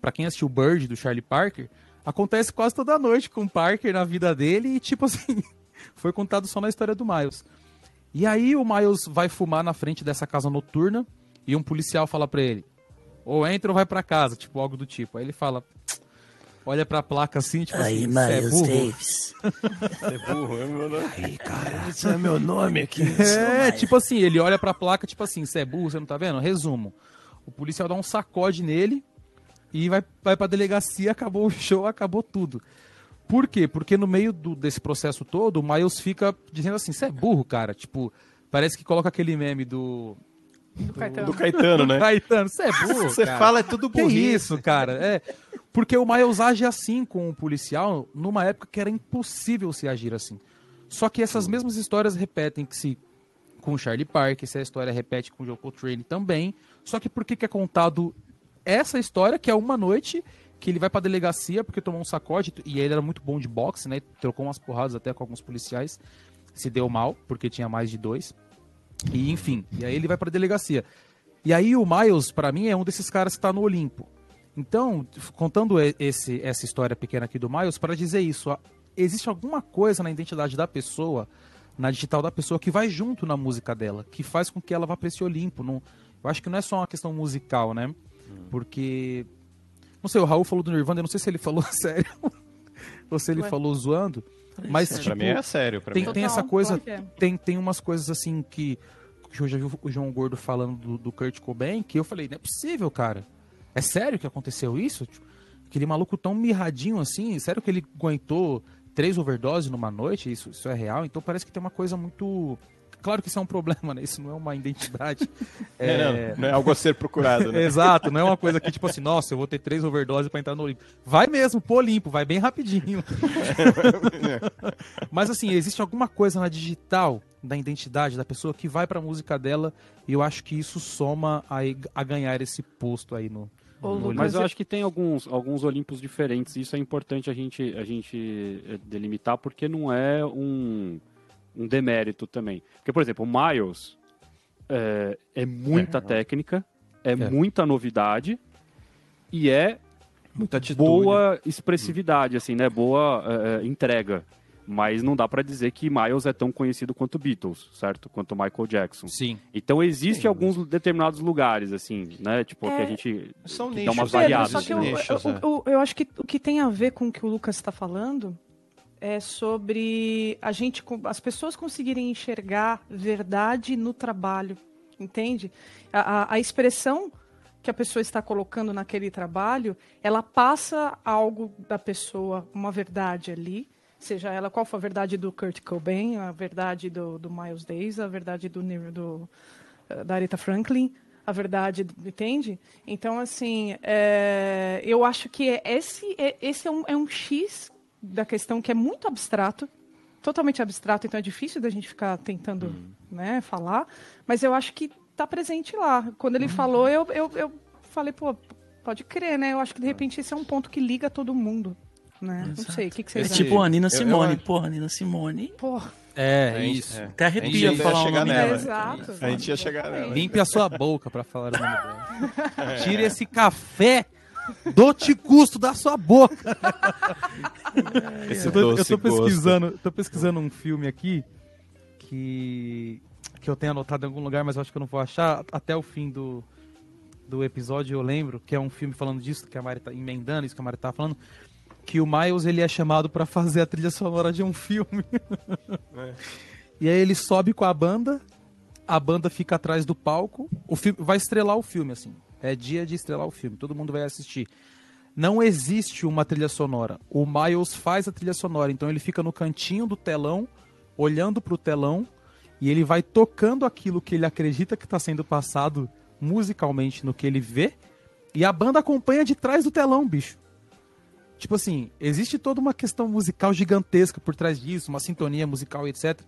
pra quem assistiu Bird do Charlie Parker, acontece quase toda noite com o Parker na vida dele e tipo assim, foi contado só na história do Miles. E aí o Miles vai fumar na frente dessa casa noturna e um policial fala pra ele: ou entra ou vai pra casa, tipo algo do tipo. Aí ele fala, olha pra placa assim, tipo assim, "Cê é burro. Davis. É burro, é meu nome. Aí, cara, esse é meu nome aqui. É, tipo assim, ele olha pra placa, tipo assim, você é burro, você não tá vendo? Resumo. O policial dá um sacode nele e vai, vai pra delegacia, acabou o show, acabou tudo. Por quê? Porque no meio do- desse processo todo, o Miles fica dizendo assim, você é burro, cara. Tipo, parece que coloca aquele meme do... Do Caetano. Do Caetano, né? Caetano, você é burro, Você fala é tudo Que burrice. isso, cara? É. Porque o Miles age assim com o policial numa época que era impossível se agir assim. Só que essas mesmas histórias repetem-se com o Charlie Parker, essa história repete com o Joe Coltrane também. Só que por que, que é contado essa história, que é uma noite que ele vai pra delegacia porque tomou um sacode, e ele era muito bom de boxe, né? Trocou umas porradas até com alguns policiais. Se deu mal, porque tinha mais de dois. E enfim, e aí ele vai pra delegacia. E aí o Miles, pra mim, é um desses caras que tá no Olimpo. Então, contando esse, essa história pequena aqui do Miles, para dizer isso, existe alguma coisa na identidade da pessoa, na digital da pessoa, que vai junto na música dela, que faz com que ela vá pra esse Olimpo. Não, eu acho que não é só uma questão musical, né? Porque. Não sei, o Raul falou do Nirvana, eu não sei se ele falou sério ou se ele Ué. falou zoando. Mas, sério. tipo, Pra mim é sério. Pra tem, mim é tem Total, essa coisa, é. tem, tem umas coisas assim que, que eu já vi o João Gordo falando do, do Kurt Cobain, que eu falei, não é possível, cara. É sério que aconteceu isso? Tipo, Aquele maluco tão mirradinho assim, sério que ele aguentou três overdoses numa noite? Isso, isso é real? Então parece que tem uma coisa muito. claro que isso é um problema, né? Isso não é uma identidade. É, não, não é algo a ser procurado, né? Exato, não é uma coisa que, tipo assim, nossa, eu vou ter três overdoses pra entrar no Olimpo. Vai mesmo, pô limpo, vai bem rapidinho. Mas assim, existe alguma coisa na digital da identidade da pessoa que vai pra música dela e eu acho que isso soma a, a ganhar esse posto aí no. Ô. Mas eu acho que tem alguns, alguns Olimpos diferentes. Isso é importante a gente, a gente eh, delimitar, porque não é um, um demérito também. Porque, por exemplo, o Miles é, é muita técnica, é, muita novidade e é Muita atitude. boa expressividade, assim, né? Boa eh, entrega. Mas não dá pra dizer que Miles é tão conhecido quanto Beatles, certo? Quanto Michael Jackson. Sim. Então existe alguns determinados lugares, assim, né? Tipo, que a É. gente São que dá umas nichos, Pedro, variadas. só que eu, né? nichos, eu, é. eu- eu acho que o que tem a ver com o que o Lucas está falando é sobre a gente, as pessoas conseguirem enxergar verdade no trabalho, entende? A, a- a expressão que a pessoa está colocando naquele trabalho, ela passa algo da pessoa, uma verdade ali, seja ela qual for a verdade do Kurt Cobain, a verdade do, do Miles Davis, a verdade do, do eh, da Aretha Franklin, a verdade, entende? Então, assim, é, eu acho que é- esse, é, esse é, um, é um X da questão que é muito abstrato, totalmente abstrato, então é difícil da gente ficar tentando né, falar, mas eu acho que está presente lá. Quando ele falou, eu, eu, eu falei, pô, pode crer, né? Eu acho que de repente esse é um ponto que liga todo mundo. Né? Não sei, o que, que É vocês Esse- tipo a Nina eu- Simone. eu- Porra, Nina Simone. Porra, É, A gente- isso. é. Até A gente arrepia falar ia o chegar nome nela. dela. exato. A gente ia chegar nela. Limpe a sua boca pra falar o nome dela. Tire esse café do te custo da sua boca. Esse eu tô, eu tô gosto. pesquisando, tô pesquisando um filme aqui que que eu tenho anotado em algum lugar, mas eu acho que eu não vou achar até o fim do, do episódio. Eu lembro que é um filme falando disso que a Mari tá emendando isso que a Mari tá falando, que o Miles ele é chamado pra fazer a trilha sonora de um filme. E aí ele sobe com a banda, a banda fica atrás do palco, o filme vai estrelar o filme assim. É dia de estrelar o filme, todo mundo vai assistir. Não existe uma trilha sonora. O Miles faz a trilha sonora, então ele fica no cantinho do telão, olhando pro telão, e ele vai tocando aquilo que ele acredita que está sendo passado musicalmente no que ele vê, e a banda acompanha de trás do telão, bicho. Tipo assim, existe toda uma questão musical gigantesca por trás disso, uma sintonia musical e etc.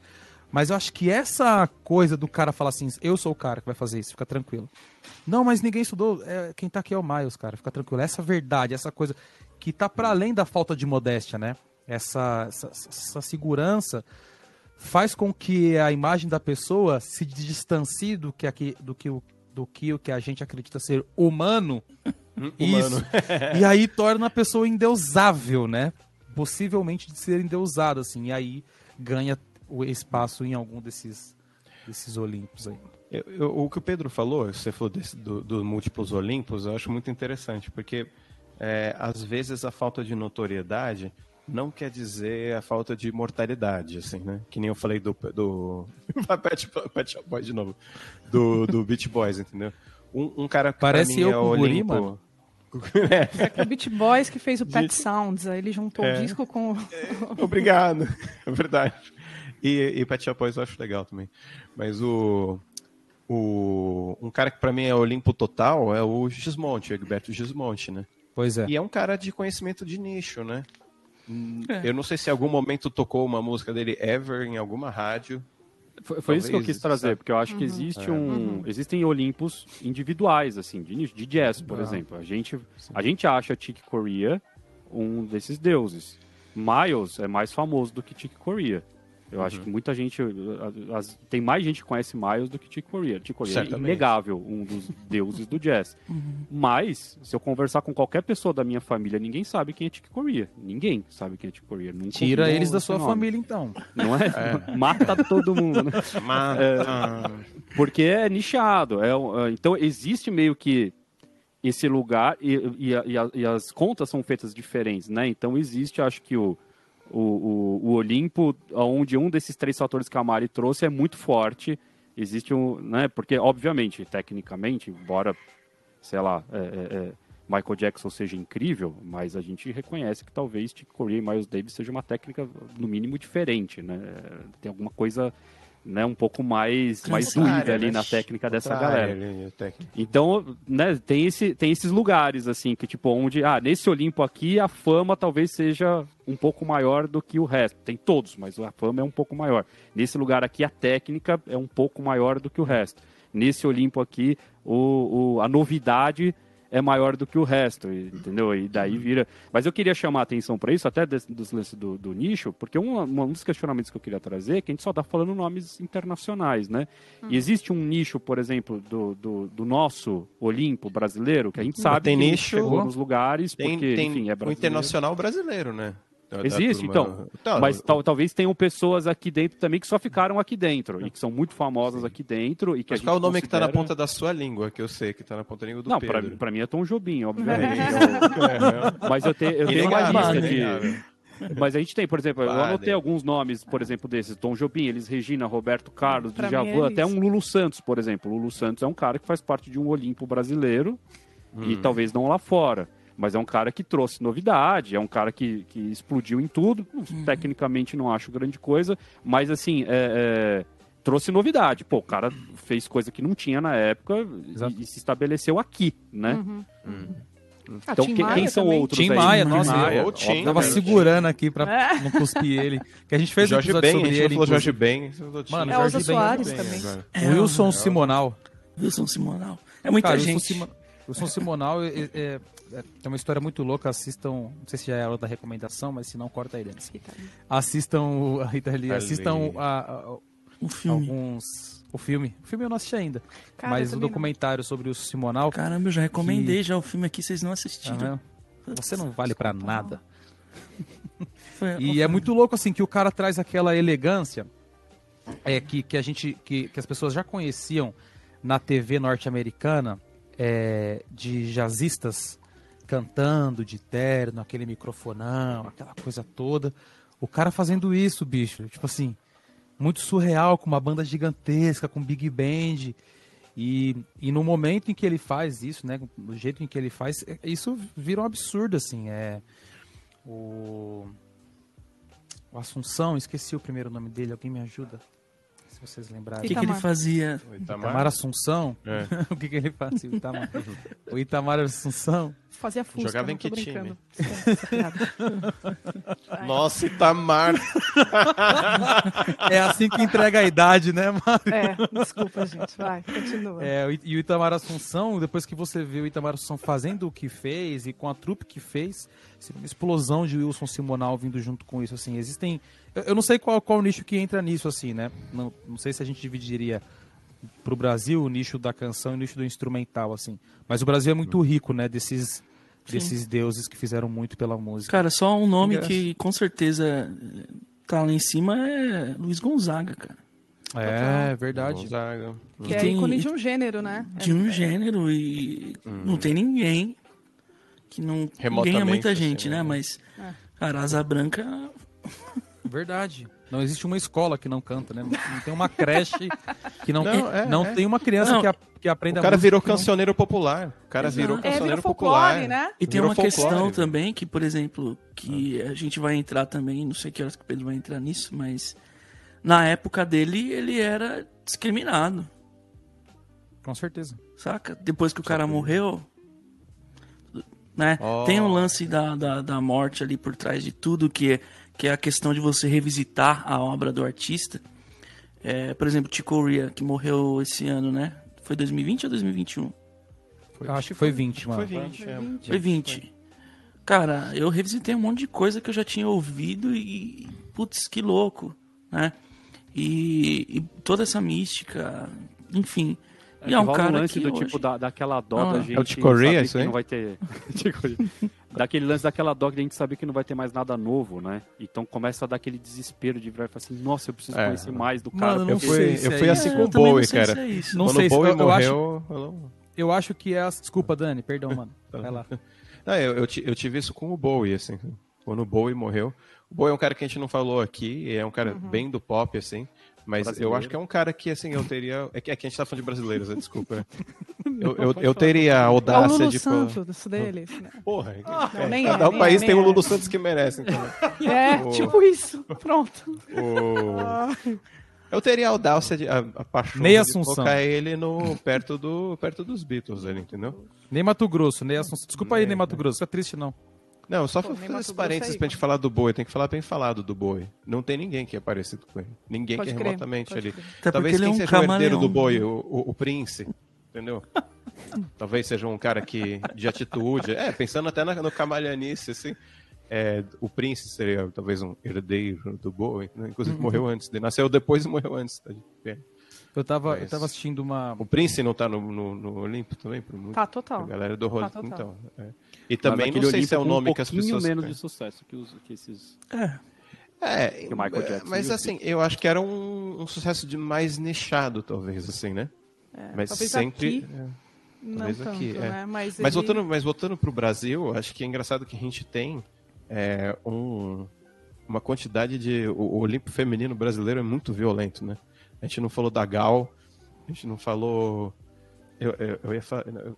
Mas eu acho que essa coisa do cara falar assim, eu sou o cara que vai fazer isso, fica tranquilo. Não, mas ninguém estudou. É, quem tá aqui é o Miles, cara, fica tranquilo. Essa verdade, essa coisa que tá para além da falta de modéstia, né? Essa, essa, essa segurança faz com que a imagem da pessoa se distancie do que, aqui, do que, do que o que a gente acredita ser humano. Isso. e aí torna a pessoa endeusável, né? Possivelmente de ser endeusada, assim. E aí ganha o espaço em algum desses, desses Olimpos aí. Eu- eu- o que o Pedro falou, você falou desse, do, do múltiplos Olimpos, eu acho muito interessante, porque é, às vezes a falta de notoriedade não quer dizer a falta de mortalidade, assim, né? Que nem eu falei do. do... Pet, Pet Shop Boys de novo. Do, do Beach Boys, entendeu? Um, um cara que Parece mim eu é o guri, Olimpo. mano. É aquele Beat Boys que fez o Pet Gente. Sounds, aí ele juntou É. o disco com. Obrigado, é verdade. E, e Pet Shop Boys eu acho legal também. Mas o, o um cara que pra mim é Olimpo total é o Gismonte, o Egberto Gismonte, né? Pois é. E é um cara de conhecimento de nicho, né? É. Eu não sei se em algum momento tocou uma música dele ever em alguma rádio. Foi, foi isso que eu quis trazer, porque eu acho que existe um, existem Olimpos individuais, assim, de, de jazz, por Ah. exemplo. A gente, a gente acha Chick Corea um desses deuses. Miles é mais famoso do que Chick Corea. Eu Uhum. acho que muita gente. as- tem mais gente que conhece Miles do que Chick Corea. Chick Corea é inegável, um dos deuses do jazz. Uhum. Mas, se eu conversar com qualquer pessoa da minha família, ninguém sabe quem é Chick Corea. Ninguém sabe quem é Chick Corea. Nunca Tira eles da sua nome. família, então. Não é? Mata todo mundo. né? Mas, Porque é nichado. É, é, então existe meio que esse lugar e, e e a- e as contas são feitas diferentes, né? Então existe, acho que o, o, o, o Olimpo, onde um desses três fatores que a Mari trouxe é muito forte. Existe um, né? Porque obviamente, tecnicamente, embora, sei lá, é, é, é, Michael Jackson seja incrível, mas a gente reconhece que talvez Chick Corea e Miles Davis seja uma técnica no mínimo diferente, né? Tem alguma coisa né, um pouco mais, mais doída ali né? na técnica dessa galera. ali, técnico. Então, né, tem, esse, tem esses lugares, assim, que tipo, onde, ah, nesse Olimpo aqui, a fama talvez seja um pouco maior do que o resto. Tem todos, mas a fama é um pouco maior. Nesse lugar aqui, a técnica é um pouco maior do que o resto. Nesse Olimpo aqui, o, o- a novidade é maior do que o resto, entendeu? E daí vira. Mas eu queria chamar a atenção para isso, até desse- dos lances do, do nicho, porque um, um dos questionamentos que eu queria trazer é que a gente só está falando nomes internacionais, né? E existe um nicho, por exemplo, do, do, do nosso Olimpo brasileiro, que a gente sabe tem que nicho- chegou nos lugares, Tem, porque, tem enfim, é o brasileiro. internacional brasileiro, né? Da- Existe, turma- então. Mas tal- talvez tenham pessoas aqui dentro também que só ficaram aqui dentro e que são muito famosas aqui dentro e que Mas a qual é o nome que tá na considera- ponta da sua língua, que eu sei que tá na ponta da língua do Não, pra, Pedro? pra mim é Tom Jobim, obviamente. É, Mas eu, te, eu tenho uma Inegável, lista de. Mas a gente tem, por exemplo, eu anotei alguns nomes, por exemplo, desses: Tom Jobim, Elis Regina, Roberto Carlos, Pra mim é Djavan, até um Lulu Santos, por exemplo. Lulu Santos é um cara que faz parte de um Olimpo brasileiro e Hum. talvez não lá fora. Mas é um cara que trouxe novidade, é um cara que, que explodiu em tudo. Tecnicamente não acho grande coisa, mas assim, é, é, trouxe novidade. Pô, o cara fez coisa que não tinha na época e, e se estabeleceu aqui, né? Uhum. Ah, Então, que- quem são também. outros Tim aí? Maia, Tim nossa, Maia, eu- Tim, Tava né? segurando aqui pra É. não cuspir ele. Que a gente fez um Jorge episódio Ben, sobre ele. falou Jorge. Ben. Mano, É, Jorge Elza Ben Soares Ben também. É, Wilson o- Simonal. Wilson Simonal. É muita Cara, gente. Wilson, Simonal é, é- tem uma história muito louca. Assistam, não sei se já é a hora da recomendação, mas se não, corta aí dentro. Assistam o, a Rita Lee, Ali. assistam a- a- Um filme. alguns. O filme. O filme eu não assisti ainda. Cara, mas o também não. documentário sobre o Simonal. Caramba, eu já recomendei já o filme aqui, vocês não assistiram. Aham. Você não vale pra nada. Foi- E é muito louco assim que o cara traz aquela elegância é que, que a gente que, que as pessoas já conheciam na TV norte-americana é, de jazzistas cantando de terno, aquele microfonão, aquela coisa toda. O cara fazendo isso, bicho, tipo assim, muito surreal com uma banda gigantesca, com big band. E, e no momento em que ele faz isso, né, do jeito em que ele faz, é- isso vira um absurdo assim, é o o Assunção, esqueci o primeiro nome dele, alguém me ajuda? Se vocês O lembrarem. que, que ele fazia? O Itamar Itamar? Assunção? É. o que, que ele fazia? O Itamar, o Itamar Assunção? Fazia Fusca, Jogava em que brincando. Piada. Nossa, Itamar. É assim que entrega a idade, né, Mário? É, desculpa, gente. Vai, continua. É, o I- e o Itamar Assunção, depois que você vê o Itamar Assunção fazendo o que fez e com a trupe que fez, assim, uma explosão de Wilson Simonal vindo junto com isso, assim, existem... Eu, eu não sei qual, qual nicho que entra nisso, assim, né? Não, não sei se a gente dividiria pro Brasil o nicho da canção e o nicho do instrumental, assim. Mas o Brasil é muito rico, né, desses, desses deuses que fizeram muito pela música. Cara, só um nome Engraçado. que com certeza tá lá em cima é Luiz Gonzaga, cara. é, verdade. Gonzaga. que é tem- ícone de um gênero, né? De um gênero e não tem ninguém que não ganha muita assim, gente, né? né? Mas, É. cara, Asa Branca Verdade. Não existe uma escola que não canta, né? Não tem uma creche que não... Não, é, não é. tem uma criança Não. que, a- que aprenda O cara virou que não- cancioneiro popular. O cara Exato. virou É, É, cancioneiro vira popular. folclore, né? E tem Virou uma folclore, questão também que, por exemplo, que a gente vai entrar também, não sei que horas que o Pedro vai entrar nisso, mas na época dele ele era discriminado, Com certeza. saca? Depois que o cara morreu, né? Oh. Tem o lance da, da, da morte ali por trás de tudo, que é, que é a questão de você revisitar a obra do artista. É, por exemplo, Chico Corea, que morreu esse ano, né? Foi 2020 ou 2021? Eu acho que foi 20, mano. Foi 20, é. Foi 20. Cara, eu revisitei um monte de coisa que eu já tinha ouvido e. Putz, que louco, né? E, e toda essa mística, enfim. E é um cara lance que do hoje... tipo da, daquela dó Ah, da é o gente Corea, saber isso aí? não vai ter daquele lance daquela dó que a gente sabe que não vai ter mais nada novo, né? Então começa a dar aquele desespero de virar e falar assim, nossa, eu preciso É. conhecer mais do cara. Mano, não Eu fui, eu é fui isso. assim É, com o Bowie, não sei cara. se é. Não Quando sei o se- Bowie eu- eu acho- morreu... falou- Eu acho que é. as- Desculpa, Dani, perdão, mano. Vai lá. Não, eu, eu, eu tive isso com o Bowie, assim. Quando o Bowie morreu. O Bowie é um cara que a gente não falou aqui, é um cara bem do pop, assim. Mas Brasileiro. eu acho que é um cara que, assim, eu teria. É que, é que a gente tá falando de brasileiros, né? desculpa. né? Eu, eu, eu teria a É o audácia Lulu de. Santos deles, né? Porra, nem é, cada nem país é, tem nem o é. Lulu Santos que merece. Então. É, O- tipo isso. Pronto. O- Eu teria a audácia de a, a paixão Ney de Assunção. colocar ele no, perto, do, perto dos Beatles ali, entendeu? Nem Mato Grosso, nem Assunção. Desculpa aí, Nem, nem Mato Grosso. Fica triste, não. Não, só Pô, fazer esse Grosso parênteses aí, pra gente falar do boi, tem que falar bem falado do boi. Não tem ninguém que é parecido com ele. Ninguém Pode que é crer, remotamente ali. Talvez quem é um seja o herdeiro camaleão. do boi, o, o, o Prince, entendeu? Talvez seja um cara que de atitude. É, pensando até na, no camaleanice, assim. é, o Prince seria talvez um herdeiro do boi, né? inclusive Uhum. morreu antes. Ele nasceu depois e morreu antes. tá de pé. Eu tava, Mas- eu tava assistindo uma. O Prince não tá no, no, no Olimpo também? Por muito, Tá, total. A galera do rolê. Tá, total. então, é. E também não sei Olimpo se é o nome um que as pouquinho pessoas. menos de sucesso que, os, que esses... É, É, que o Michael Jackson mas assim, eu acho que era um, um sucesso de mais nichado, talvez, assim, né? É, mas talvez sempre. aqui é. não tanto, aqui, é. né? Mas, Mas ele- voltando, mas voltando pro Brasil, acho que é engraçado que a gente tem é, um, uma quantidade de. O, o Olimpo feminino brasileiro é muito violento, né? A gente não falou da Gal, a gente não falou. Eu, eu, eu ia falar. eu-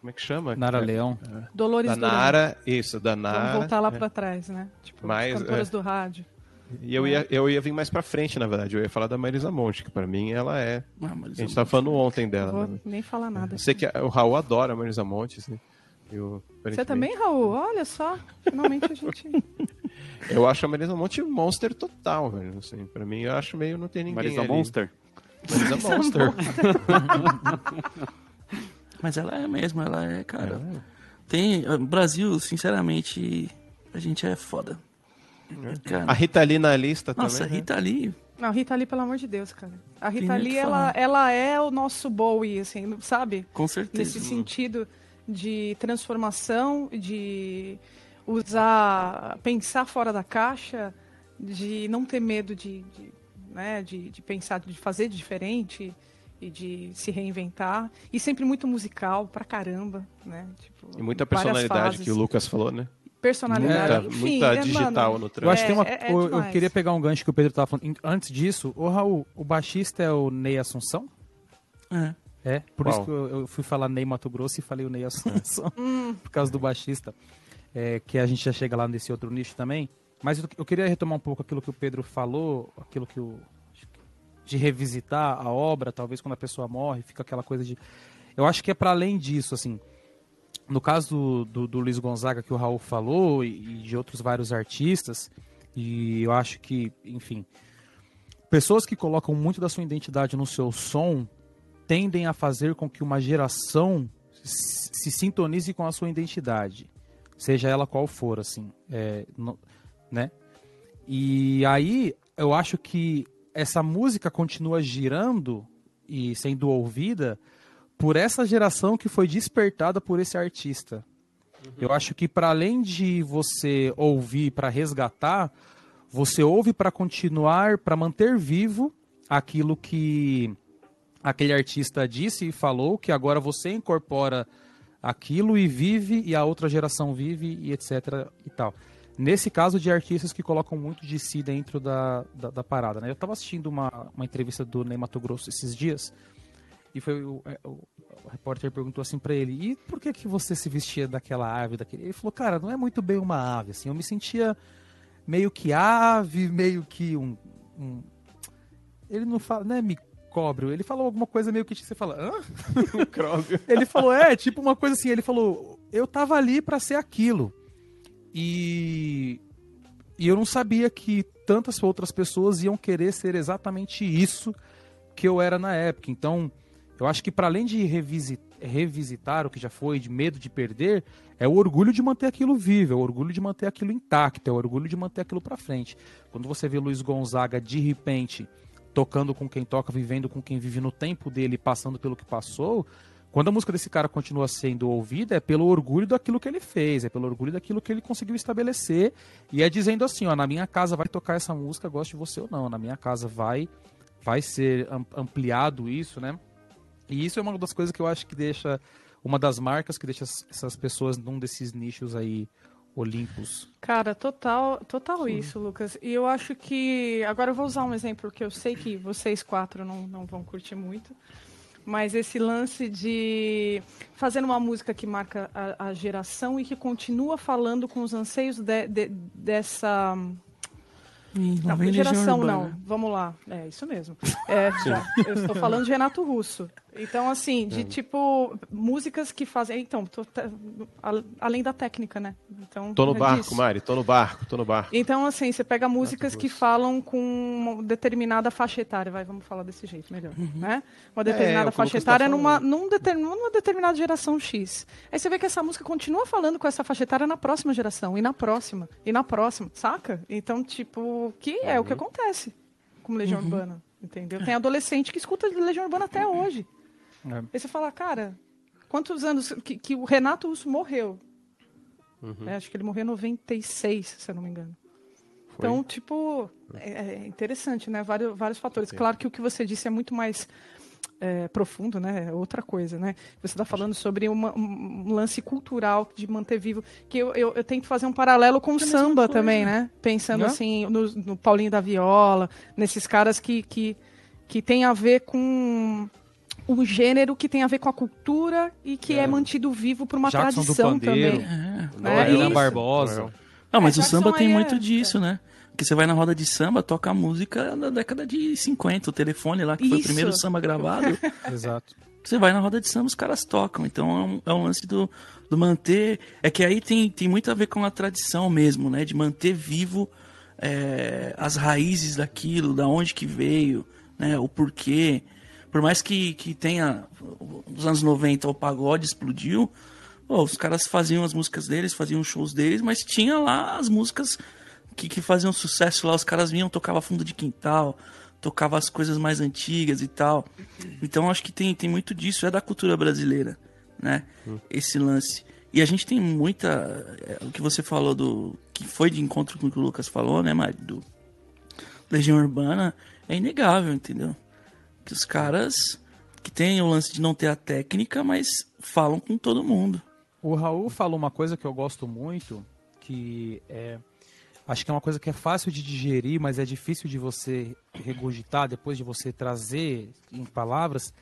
Como é que chama? Nara É, Leão. Dolores Da. Nara, isso, da Nara. Vamos voltar lá é. pra trás, né? Tipo, Mas, cantoras é. do rádio. E eu ia, eu ia vir mais pra frente, na verdade. Eu ia falar da Marisa Monte, que pra mim ela é. ah, A gente tava falando ontem dela. Vou né? nem falar nada. Eu sei que o Raul adora a Marisa Monte, assim. Eu, Você também, Raul? Olha só. Finalmente a gente. Eu acho a Marisa Monte monster total, velho. Assim, pra mim, eu acho meio não tem ninguém Marisa ali. Monster? Marisa Monster. Mas ela é mesmo, ela é, cara. É. Tem. O Brasil, sinceramente, a gente é foda. Cara, A Rita Lee na lista nossa, também. né? Rita ali. Não, Rita Lee, pelo amor de Deus, cara. A Tem Rita nem o Lee, ela, ela é o nosso Bowie, assim, sabe? Com certeza. Nesse sentido de transformação, de usar, pensar fora da caixa, de não ter medo de, de, né, de, de pensar, de fazer diferente e de se reinventar. E sempre muito musical, pra caramba, né? Tipo, E muita personalidade que o Lucas falou, né? Personalidade, Muita, enfim. muita é, digital mano, no Eu trânsito. acho que tem uma. é- é eu- eu, queria pegar um gancho que o Pedro tava falando. Antes disso, ô Raul, o baixista é o Ney Assunção? É. É, por Qual? isso que eu, eu fui falar Ney Mato Grosso e falei o Ney Assunção, por causa do baixista. É, que a gente já chega lá nesse outro nicho também. Mas eu, eu queria retomar um pouco aquilo que o Pedro falou, aquilo que o. de revisitar a obra, talvez quando a pessoa morre, fica aquela coisa de. Eu acho que é para além disso, assim. No caso do, do, do Luiz Gonzaga que o Raul falou e, e de outros vários artistas, e eu acho que, enfim, pessoas que colocam muito da sua identidade no seu som tendem a fazer com que uma geração se se sintonize com a sua identidade, seja ela qual for, assim, é, no- né? E aí eu acho que essa música continua girando e sendo ouvida por essa geração que foi despertada por esse artista. Eu acho que para além de você ouvir para resgatar, você ouve para continuar, para manter vivo aquilo que aquele artista disse e falou, que agora você incorpora aquilo e vive e a outra geração vive e etc e tal. Nesse caso de artistas que colocam muito de si dentro da, da, da parada, né? Eu estava assistindo uma, uma entrevista do Ney Mato Grosso esses dias e foi o, é, o, o repórter perguntou assim pra ele: "E por que que você se vestia daquela ave daquele?" Ele falou: "Cara, não é muito bem uma ave, assim, eu me sentia meio que ave, meio que um, um- ele não fala, né, micóbrio, ele falou alguma coisa meio que você fala: "Hã?" Ele falou, é, tipo uma coisa assim, ele falou, eu tava ali pra ser aquilo. E e eu não sabia que tantas outras pessoas iam querer ser exatamente isso que eu era na época. Então, eu acho que para além de revisi- revisitar o que já foi, de medo de perder, é o orgulho de manter aquilo vivo, é o orgulho de manter aquilo intacto, é o orgulho de manter aquilo pra frente. Quando você vê Luiz Gonzaga de repente tocando com quem toca, vivendo com quem vive no tempo dele, passando pelo que passou, quando a música desse cara continua sendo ouvida, é pelo orgulho daquilo que ele fez, é pelo orgulho daquilo que ele conseguiu estabelecer, e é dizendo assim, ó, na minha casa vai tocar essa música, goste de você ou não, na minha casa vai vai ser am- ampliado isso, né? E isso é uma das coisas que eu acho que deixa uma das marcas que deixa as- essas pessoas num desses nichos aí olímpicos. Cara, total, total isso, Lucas. E eu acho que. Agora eu vou usar um exemplo que eu sei que vocês quatro não, não vão curtir muito. Mas esse lance de fazer uma música que marca a, a geração e que continua falando com os anseios de- de- dessa. Ih, Não, vem Legião geração não. Vamos lá. É isso mesmo. É, já. Eu estou falando de Renato Russo. Então, assim, de tipo, músicas que fazem. Então, tô além da técnica, né? Então, Tô no é barco, disso. Mari, tô no barco, tô no barco. Então, assim, você pega músicas que falam com uma determinada faixa etária, vai, vamos falar desse jeito melhor, né? Uma determinada é faixa tá etária numa, falando. num numa determinada geração X. Aí você vê que essa música continua falando com essa faixa etária na próxima geração, e na próxima, e na próxima, saca? Então, tipo, que é o que acontece com Legião Urbana, entendeu? Tem adolescente que escuta Legião Urbana até hoje. É. Aí você fala, cara, quantos anos que, que o Renato Russo morreu? É, acho que ele morreu em 96, se eu não me engano. Então, tipo, é, é interessante, né? Vários, vários fatores. Claro que o que você disse é muito mais é, profundo, né? É outra coisa, né? Você está falando sobre uma- um lance cultural de manter vivo, que eu, eu, eu tento fazer um paralelo com o samba também, né? Pensando Né? assim, no, no Paulinho da Viola, nesses caras que, que, que tem a ver com um gênero que tem a ver com a cultura e que é, mantido vivo por uma Jackson do tradição Pandeiro. também. É. Né? Adriana Isso. Barbosa. Não, mas É, o samba tem aí muito é- disso, né? Porque você vai na roda de samba, toca a música da década de 50, o telefone lá, que foi o Isso. primeiro samba gravado. Exato. você vai na roda de samba, os caras tocam. Então é um, é um lance do, do manter. É que aí tem, tem muito a ver com a tradição mesmo, né? De manter vivo é, as raízes daquilo, da onde que veio, né? O porquê. Por mais que, que tenha. Nos anos 90 o pagode explodiu. pô, os caras faziam as músicas deles, faziam os shows deles, mas tinha lá as músicas que, que faziam sucesso lá. Os caras vinham, tocava fundo de quintal, tocava as coisas mais antigas e tal. Então acho que tem, tem muito disso, é da cultura brasileira, né? Esse lance. E a gente tem muita. é, o que você falou do. que foi de encontro com o que o Lucas falou, né, Mari? Do Legião Urbana, é inegável, entendeu? Que os caras que tem o lance de não ter a técnica, mas falam com todo mundo. O Raul falou uma coisa que eu gosto muito, que é. Acho que é uma coisa que é fácil de digerir, mas é difícil de você regurgitar depois de você trazer em palavras.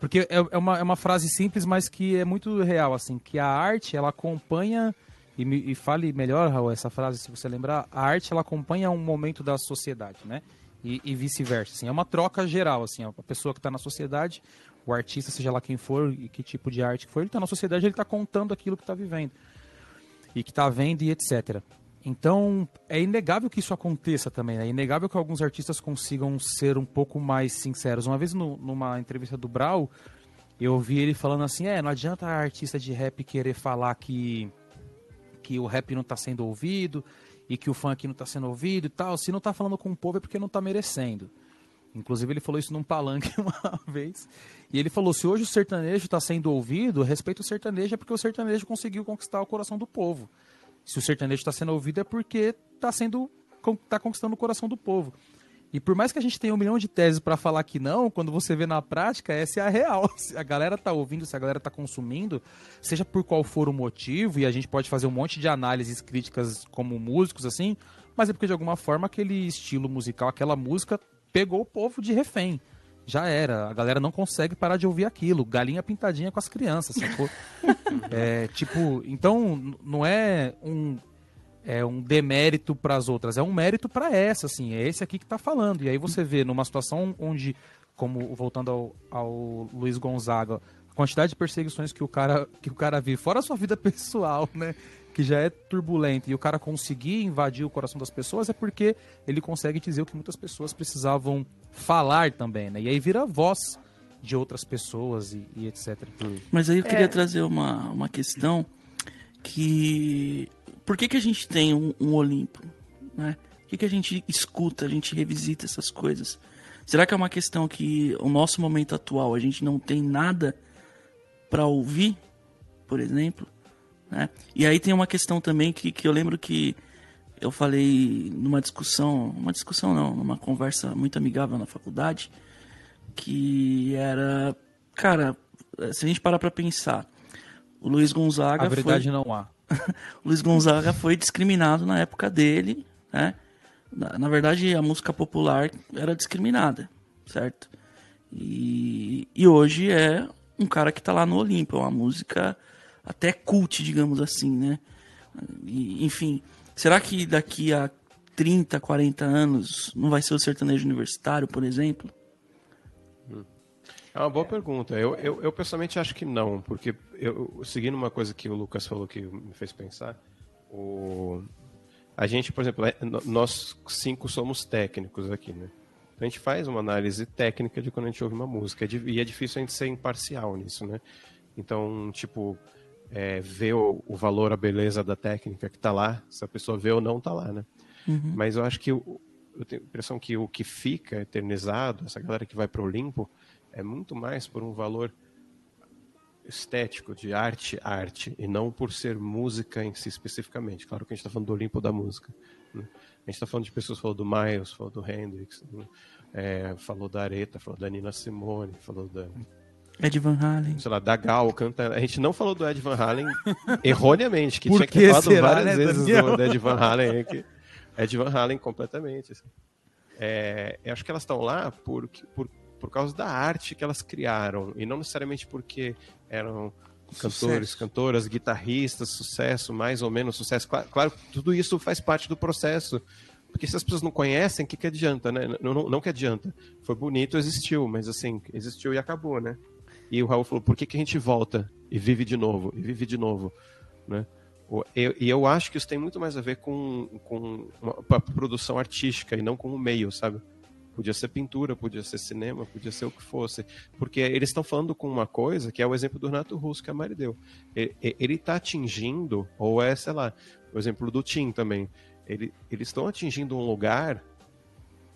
Porque é, é uma, é uma frase simples, mas que é muito real, assim, que a arte, ela acompanha, e, me- e fale melhor, Raul, essa frase, se você lembrar, a arte, ela acompanha um momento da sociedade, né? E, e vice-versa, assim, é uma troca geral, assim, a pessoa que está na sociedade, o artista, seja lá quem for e que tipo de arte for, ele está na sociedade, ele está contando aquilo que está vivendo e que está vendo e etc. Então, é inegável que isso aconteça também, né? É inegável que alguns artistas consigam ser um pouco mais sinceros. Uma vez, no- numa entrevista do Brau, eu ouvi ele falando assim, é, não adianta artista de rap querer falar que, que o rap não está sendo ouvido e que o funk não está sendo ouvido e tal. Se não está falando com o povo é porque não está merecendo. Inclusive, ele falou isso num palanque uma vez. E ele falou: se hoje o sertanejo está sendo ouvido, respeito o sertanejo é porque o sertanejo conseguiu conquistar o coração do povo. Se o sertanejo está sendo ouvido é porque está sendo con- tá conquistando o coração do povo. E por mais que a gente tenha um milhão de teses para falar que não, quando você vê na prática, essa é a real. Se a galera tá ouvindo, se a galera tá consumindo, seja por qual for o motivo, e a gente pode fazer um monte de análises críticas como músicos, assim, mas é porque de alguma forma aquele estilo musical, aquela música, pegou o povo de refém. Já era. A galera não consegue parar de ouvir aquilo. Galinha pintadinha com as crianças, sacou? é, tipo, então, não é um é um demérito para as outras, é um mérito para essa, assim, é esse aqui que tá falando. E aí você vê numa situação onde, como voltando ao, ao Luiz Gonzaga, a quantidade de perseguições que o cara que o cara vive, fora a sua vida pessoal, né, que já é turbulenta, e o cara conseguir invadir o coração das pessoas é porque ele consegue dizer o que muitas pessoas precisavam falar também, né? E aí vira voz de outras pessoas e, e etc. Mas aí eu queria É. trazer uma, uma questão que. Por que, que a gente tem um, um Olimpo? Né? Por que, que a gente escuta, a gente revisita essas coisas? Será que é uma questão que o nosso momento atual a gente não tem nada para ouvir, por exemplo? Né? E aí tem uma questão também que, que eu lembro que eu falei numa discussão, uma discussão não, numa conversa muito amigável na faculdade, que era, cara, se a gente parar pra pensar, o Luiz Gonzaga A verdade foi, não há. o Luiz Gonzaga foi discriminado na época dele, né? Na, na verdade, a música popular era discriminada, certo? E, e hoje é um cara que tá lá no Olimpo, é uma música até cult, digamos assim, né? E, enfim, será que daqui a 30, 40 anos não vai ser o sertanejo universitário, por exemplo? É uma boa pergunta. Eu, eu, eu, pessoalmente acho que não, porque eu, seguindo uma coisa que o Lucas falou que me fez pensar, o, a gente, por exemplo, é, nós cinco somos técnicos aqui, né? Então a gente faz uma análise técnica de quando a gente ouve uma música, e é difícil a gente ser imparcial nisso, né? Então, tipo, é, ver o, o, valor, a beleza da técnica que está lá, se a pessoa vê ou não está lá, né? Uhum. Mas eu acho que eu tenho a impressão que o que fica eternizado, essa galera que vai para o Olimpo, é muito mais por um valor estético, de arte, arte, e não por ser música em si especificamente. Claro que a gente está falando do Olimpo da música. Né? A gente está falando de pessoas falou do Miles, falou do Hendrix, né? é, falou da Aretha, falou da Nina Simone, falou da Ed Van Halen. Sei lá, da Gal canta. A gente não falou do Ed Van Halen erroneamente, que tinha que ter falado será, várias né, vezes Daniel? do, do Ed Van Halen. Que, Ed Van Halen completamente. assim. É, eu acho que elas estão lá por, por, por causa da arte que elas criaram, e não necessariamente porque eram cantores, Sucesso. cantoras, guitarristas, sucesso, mais ou menos sucesso. Claro, claro, tudo isso faz parte do processo. Porque se as pessoas não conhecem, o que, que adianta, né? Não, não, não que adianta. Foi bonito, existiu, mas assim, existiu e acabou, né? E o Raul falou, por que, que a gente volta e vive de novo, e vive de novo, né? E eu acho que isso tem muito mais a ver com, com uma, com a produção artística e não com o meio, sabe? Podia ser pintura, podia ser cinema, podia ser o que fosse. Porque eles estão falando com uma coisa que é o exemplo do Renato Russo que a Mari deu. Ele está atingindo, ou é, sei lá, o exemplo do Tim também. Ele, eles estão atingindo um lugar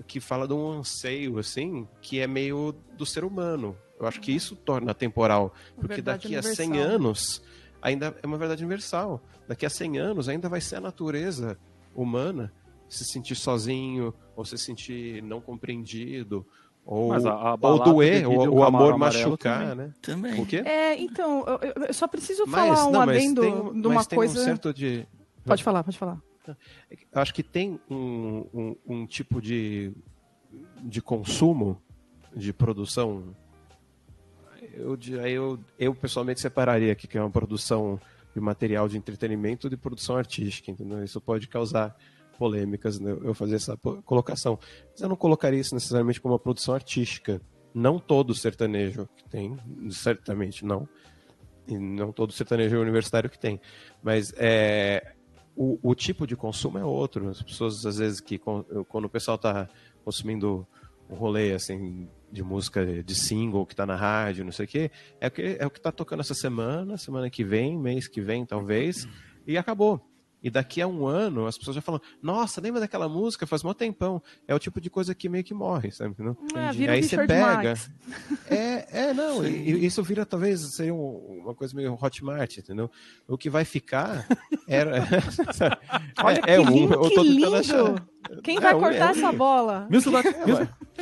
que fala de um anseio, assim, que é meio do ser humano. Eu acho que isso torna temporal. Porque daqui a 100 universal. anos ainda é uma verdade universal. Daqui a 100 anos ainda vai ser a natureza humana se sentir sozinho, ou se sentir não compreendido, ou, a- a ou doer, ou o o amor machucar, também. né? Também. O quê? É, então, eu, eu- só preciso Mas, falar um não, adendo tem, de uma mas tem coisa. um certo de... Pode falar, pode falar. Eu acho que tem um, um, um tipo de, de consumo, de produção. Eu, eu, eu pessoalmente separaria aqui que é uma produção de material de entretenimento de produção artística, entendeu? Isso pode causar polêmicas, né? eu fazer essa colocação. Mas eu não colocaria isso necessariamente como uma produção artística. Não todo sertanejo que tem, certamente não. E não todo sertanejo universitário que tem. Mas é, o, o tipo de consumo é outro. As pessoas, às vezes, que quando o pessoal está consumindo um rolê assim de música de single que tá na rádio, não sei o quê, é o que, é o que tá tocando essa semana, semana que vem, mês que vem, talvez, e acabou. E daqui a um ano, as pessoas já falam, nossa, lembra daquela música? Faz mó tempão. É o tipo de coisa que meio que morre, sabe? Entendeu? Ah, E vira o aí você pega. É, é, não, e- e isso vira talvez seria um- uma coisa meio Hotmart, entendeu? O que vai ficar era. Olha é, que um- lindo, eu que lindo. achar- Quem É, vai um- cortar é, essa bola? Milson.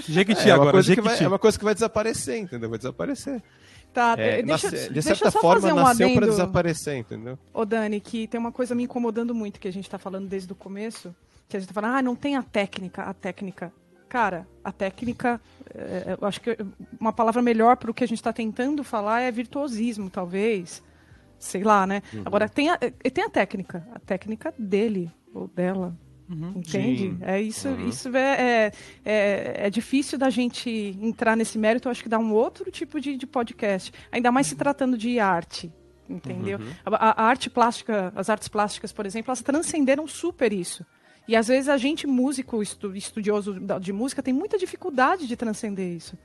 Jequiti É uma, agora, coisa vai, é uma coisa que vai desaparecer, entendeu? Vai desaparecer. Tá, É, eh, deixa, nasce- de certa forma, fazer um nasceu para adendo, desaparecer, entendeu? ô Dani, que tem uma coisa me incomodando muito que a gente tá falando desde o começo, que a gente tá falando, ah, não tem a técnica, a técnica. Cara, a técnica, eh, eu acho que uma palavra melhor para o que a gente está tentando falar é virtuosismo, talvez. Sei lá, né? Uhum. Agora, tem a, eh, tem a técnica. A técnica dele ou dela. Entende? Sim. É isso, Uhum. isso é, é, é, é difícil da gente entrar nesse mérito, eu acho que dá um outro tipo de, de podcast. Ainda mais se tratando de arte. Entendeu? A, a- a arte plástica, as artes plásticas, por exemplo, elas transcenderam super isso. E às vezes a gente, músico, estu- estudioso de música, tem muita dificuldade de transcender isso.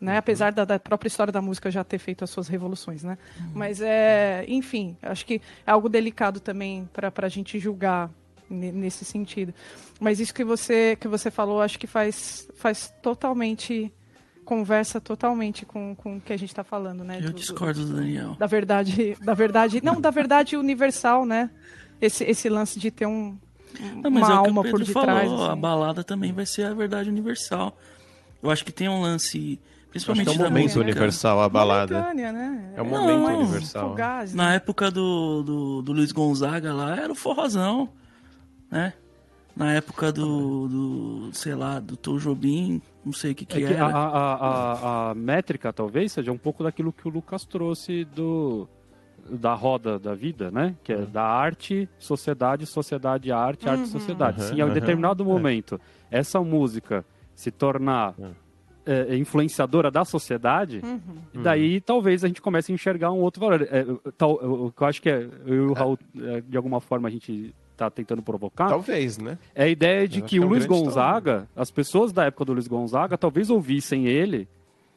Né? Apesar da, da própria história da música já ter feito as suas revoluções, né? Mas é, enfim, acho que é algo delicado também para a gente julgar nesse sentido. Mas isso que você que você falou, acho que faz faz totalmente conversa totalmente com, com o que a gente está falando, né? Eu Do- do- discordo do Daniel. da verdade, da verdade, não, da verdade universal, né? Esse, esse lance de ter um, Não, mas uma é o que o alma Pedro por falou, detrás. a assim. balada também vai ser a verdade universal. Eu acho que tem um lance, Acho principalmente que é um momento universal a balada. Momentânea, né? É um momento não, universal. Fugaz, Na né? época do, do, do Luiz Gonzaga lá, era o forrozão, né? Na época do, do sei lá, do Tom Jobim, não sei o que É que que a, a, a, a métrica talvez seja um pouco daquilo que o Lucas trouxe do da roda da vida, né? Que é Uhum. da arte, sociedade, sociedade, arte, arte, sociedade. Uhum, Se em um uhum. determinado momento essa música se tornar Uhum. é, influenciadora da sociedade, Uhum. daí talvez a gente comece a enxergar um outro valor. É, tal, o que eu acho que é, eu e o Raul, é, de alguma forma, a gente tá tentando provocar, Talvez, né? é a ideia de Eu que é o um Luiz Gonzaga, as pessoas da época do Luiz Gonzaga, talvez ouvissem ele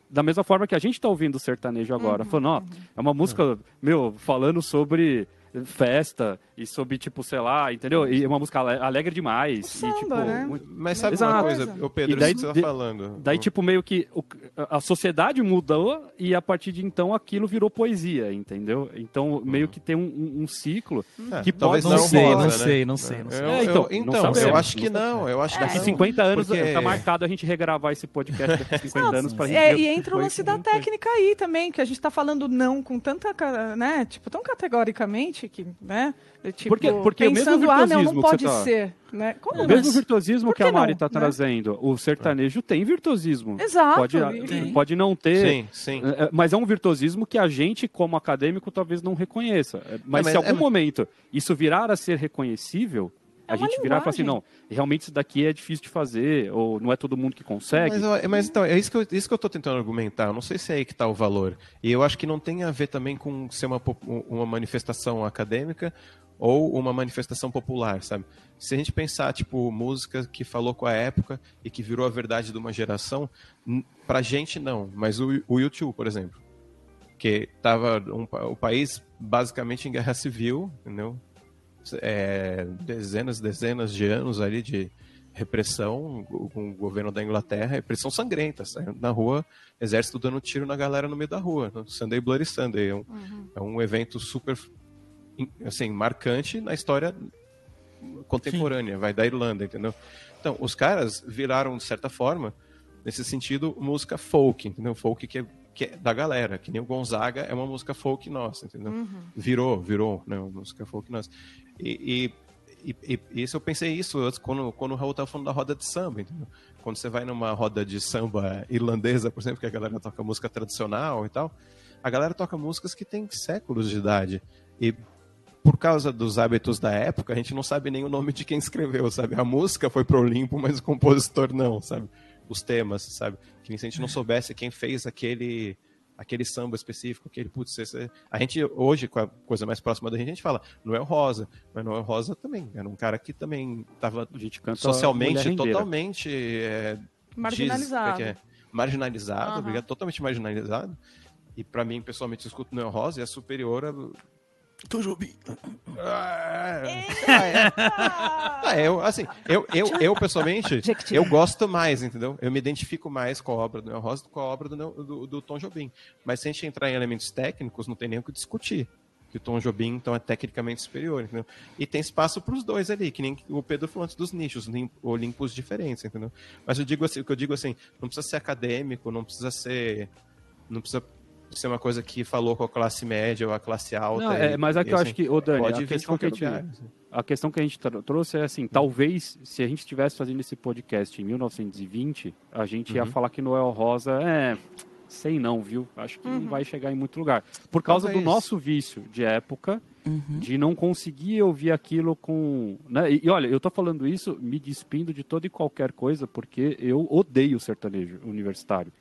da mesma forma que a gente tá ouvindo o sertanejo agora. Falando, ó, é uma música, meu, falando sobre festa e sobre, tipo, sei lá, entendeu? E é uma música ale- alegre demais. e, Samba, tipo, né? muito- Mas sabe Exato. uma coisa, o Pedro, E daí- isso que você tá falando. Daí, tipo, meio que o- a sociedade mudou e a partir de então aquilo virou poesia, entendeu? Então, meio que tem um, um- um ciclo É, que pode Não, não sei, não né? sei, não sei, não sei. Eu, É, eu- então, então, não eu sabemos, acho que não, eu acho que Daqui não. 50 anos porque- tá marcado a gente regravar esse podcast daqui 50 anos pra gente É, e entra o lance da não técnica aí também, que a gente tá falando não com tanta, né, tipo, tão categoricamente que, né, tipo, Porque- porque o mesmo pensando, ah, não, não virtuosismo que pode você tá- ser, né? Como O não? mesmo virtuosismo Por que a que Mari não, tá né? trazendo, o sertanejo tem virtuosismo. Exato. Pode, e- pode não ter, Sim, sim. é, é, mas é um virtuosismo que a gente, como acadêmico, talvez não reconheça. É, Mas, mas se em algum é- momento isso virar a ser reconhecível, É a gente virar e falar assim, não, realmente isso daqui é difícil de fazer, ou não é todo mundo que consegue. Mas, mas então, é isso que, eu, isso que eu tô tentando argumentar. Eu não sei se é aí que está o valor. E eu acho que não tem a ver também com ser uma, uma manifestação acadêmica ou uma manifestação popular, sabe? Se a gente pensar, tipo, música que falou com a época e que virou a verdade de uma geração, pra gente não. Mas o, o YouTube, por exemplo, que tava um o país basicamente em guerra civil, entendeu? É, dezenas, dezenas de anos ali de repressão com o governo da Inglaterra, repressão sangrenta, saindo na rua, exército dando tiro na galera no meio da rua, no Sunday Bloody Sunday, é um, é um evento super assim, marcante na história contemporânea, vai da Irlanda, entendeu? Então, os caras viraram, de certa forma, nesse sentido, música folk, entendeu? Folk que é, que é da galera, que nem o Gonzaga é uma música folk nossa, entendeu? Virou, virou, né? Uma música folk nossa. E, e, e, e isso eu pensei isso antes, quando, quando o Raul tava falando da roda de samba, entendeu? Quando você vai numa roda de samba irlandesa, por exemplo, que a galera toca música tradicional e tal, a galera toca músicas que têm séculos de idade. E por causa dos hábitos da época, a gente não sabe nem o nome de quem escreveu, sabe? A música foi pro Olimpo, mas o compositor não, sabe? Os temas, sabe? Que nem se a gente não soubesse quem fez aquele aquele samba específico, aquele putz, esse... a gente hoje com a coisa mais próxima da gente, a gente fala Noel Rosa, mas Noel Rosa também era um cara que também estava A gente canta socialmente totalmente é, Marginalizado. diz- é é? marginalizado, Aham. obrigado, totalmente marginalizado. E pra mim, pessoalmente, eu escuto Noel Rosa e é superior a Tom Jobim. ah, é. Ah, eu, assim, eu, eu, eu pessoalmente, eu gosto mais, entendeu? Eu me identifico mais com a obra do Noel Rosa do que com a obra do, do, do Tom Jobim. Mas se a gente entrar em elementos técnicos, não tem nem o que discutir. Que o Tom Jobim, então, é tecnicamente superior, entendeu? E tem espaço para os dois ali, que nem o Pedro falou antes dos nichos, lim- Olimpos diferentes, entendeu? Mas eu digo assim, o que eu digo assim, não precisa ser acadêmico, não precisa ser... Não precisa ser uma coisa que falou com a classe média ou a classe alta. Não, e- é, mas é que eu assim, acho que, ô Dani, pode a questão que a gente, lugar. assim. a questão que a gente trouxe é assim, talvez se a gente estivesse fazendo esse podcast em 1920, a gente Uhum. ia falar que Noel Rosa é, sei não, viu? Acho que Uhum. não vai chegar em muito lugar. Por causa do Talvez. nosso vício de época, de não conseguir ouvir aquilo com, né? E, e olha, eu tô falando isso me despindo de toda e qualquer coisa porque eu odeio sertanejo universitário.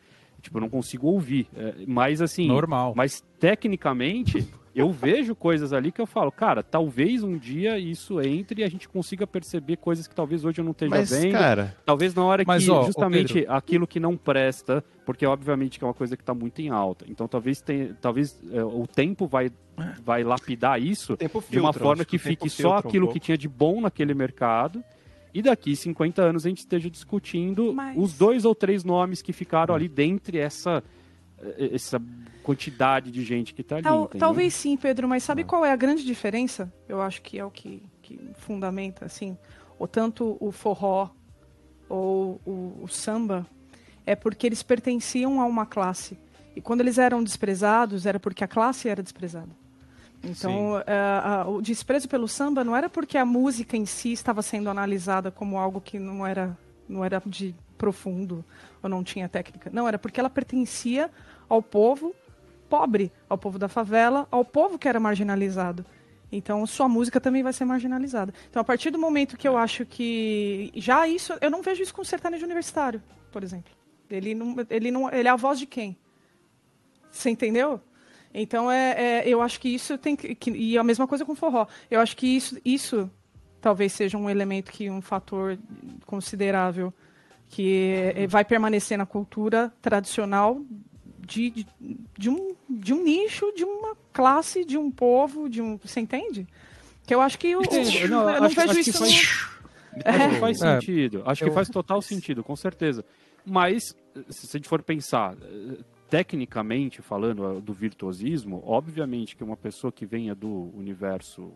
Tipo, eu não consigo ouvir. É, mas assim, Normal. mas tecnicamente, eu vejo coisas ali que eu falo, cara, talvez um dia isso entre e a gente consiga perceber coisas que talvez hoje eu não esteja Mas, vendo. cara, Talvez na hora Mas, que ó, justamente Pedro. aquilo que não presta, porque obviamente que é uma coisa que está muito em alta. Então talvez tenha, talvez é, o tempo vai vai lapidar isso de uma forma que fique só um aquilo que tinha de bom naquele mercado. E daqui 50 anos a gente esteja discutindo Mas- os dois ou três nomes que ficaram ali dentre essa eh, essa quantidade de gente que está ali. Tal- talvez sim, Pedro, mas sabe qual é a grande diferença? Eu acho que é o que, que fundamenta, assim, ou tanto o forró ou o, o samba, é porque eles pertenciam a uma classe. E quando eles eram desprezados, era porque a classe era desprezada. Então, eh, a- o desprezo pelo samba não era porque a música em si estava sendo analisada como algo que não era, não era de profundo ou não tinha técnica. Não, era porque ela pertencia ao povo pobre, ao povo da favela, ao povo que era marginalizado. Então, sua música também vai ser marginalizada. Então, a partir do momento que eu acho que já isso, eu não vejo isso com sertanejo universitário, por exemplo. Ele não, ele não, ele é a voz de quem? Você entendeu? Então, é, é, eu acho que isso tem que, que. E a mesma coisa com forró. Eu acho que isso, isso talvez seja um elemento que um fator considerável que é, vai permanecer na cultura tradicional de, de, de, um, de um nicho, de uma classe, de um povo, de um. Você entende? Que eu acho que o. Não, eu não acho- vejo acho que isso. faz- no- Acho que faz É. sentido. Acho que faz total sentido, com certeza. Mas, se a gente for pensar, tecnicamente falando eh, do virtuosismo, obviamente que uma pessoa que venha do universo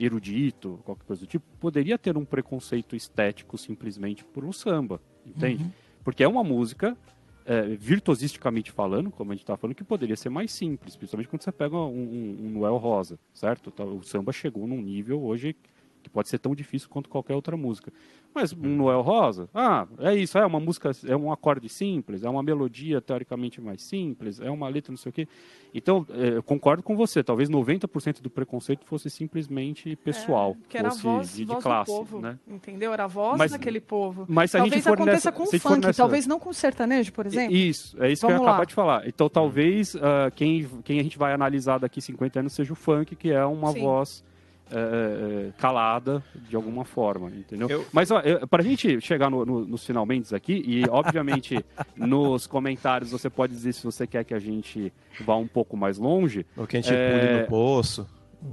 erudito, qualquer coisa do tipo, poderia ter um preconceito estético simplesmente por um samba, entende? Porque é uma música, eh, virtuosisticamente falando, como a gente está falando, que poderia ser mais simples, principalmente quando você pega um, um, um Noel Rosa, certo? O samba chegou num nível hoje que pode ser tão difícil quanto qualquer outra música. Mas um Noel Rosa, ah, é isso, é uma música, é um acorde simples, é uma melodia teoricamente mais simples, é uma letra não sei o quê. Então, eu concordo com você, talvez 90% do preconceito fosse simplesmente pessoal, que era a fosse voz, de, de voz classe, do povo, né? entendeu? Era a voz Mas- daquele povo. Mas a talvez aconteça nessa, com o funk, nessa- talvez não com o sertanejo, por exemplo. Isso, é isso que eu ia Vamos acabar de falar. Então talvez ah, quem, quem a gente vai analisar daqui 50 anos seja o funk, que é uma Sim. voz eh, calada de alguma forma, entendeu? Eu- Mas ó, eu, pra gente chegar no, no- nos finalmente aqui, e obviamente nos comentários você pode dizer se você quer que a gente vá um pouco mais longe, Ou que a gente É, pule no poço.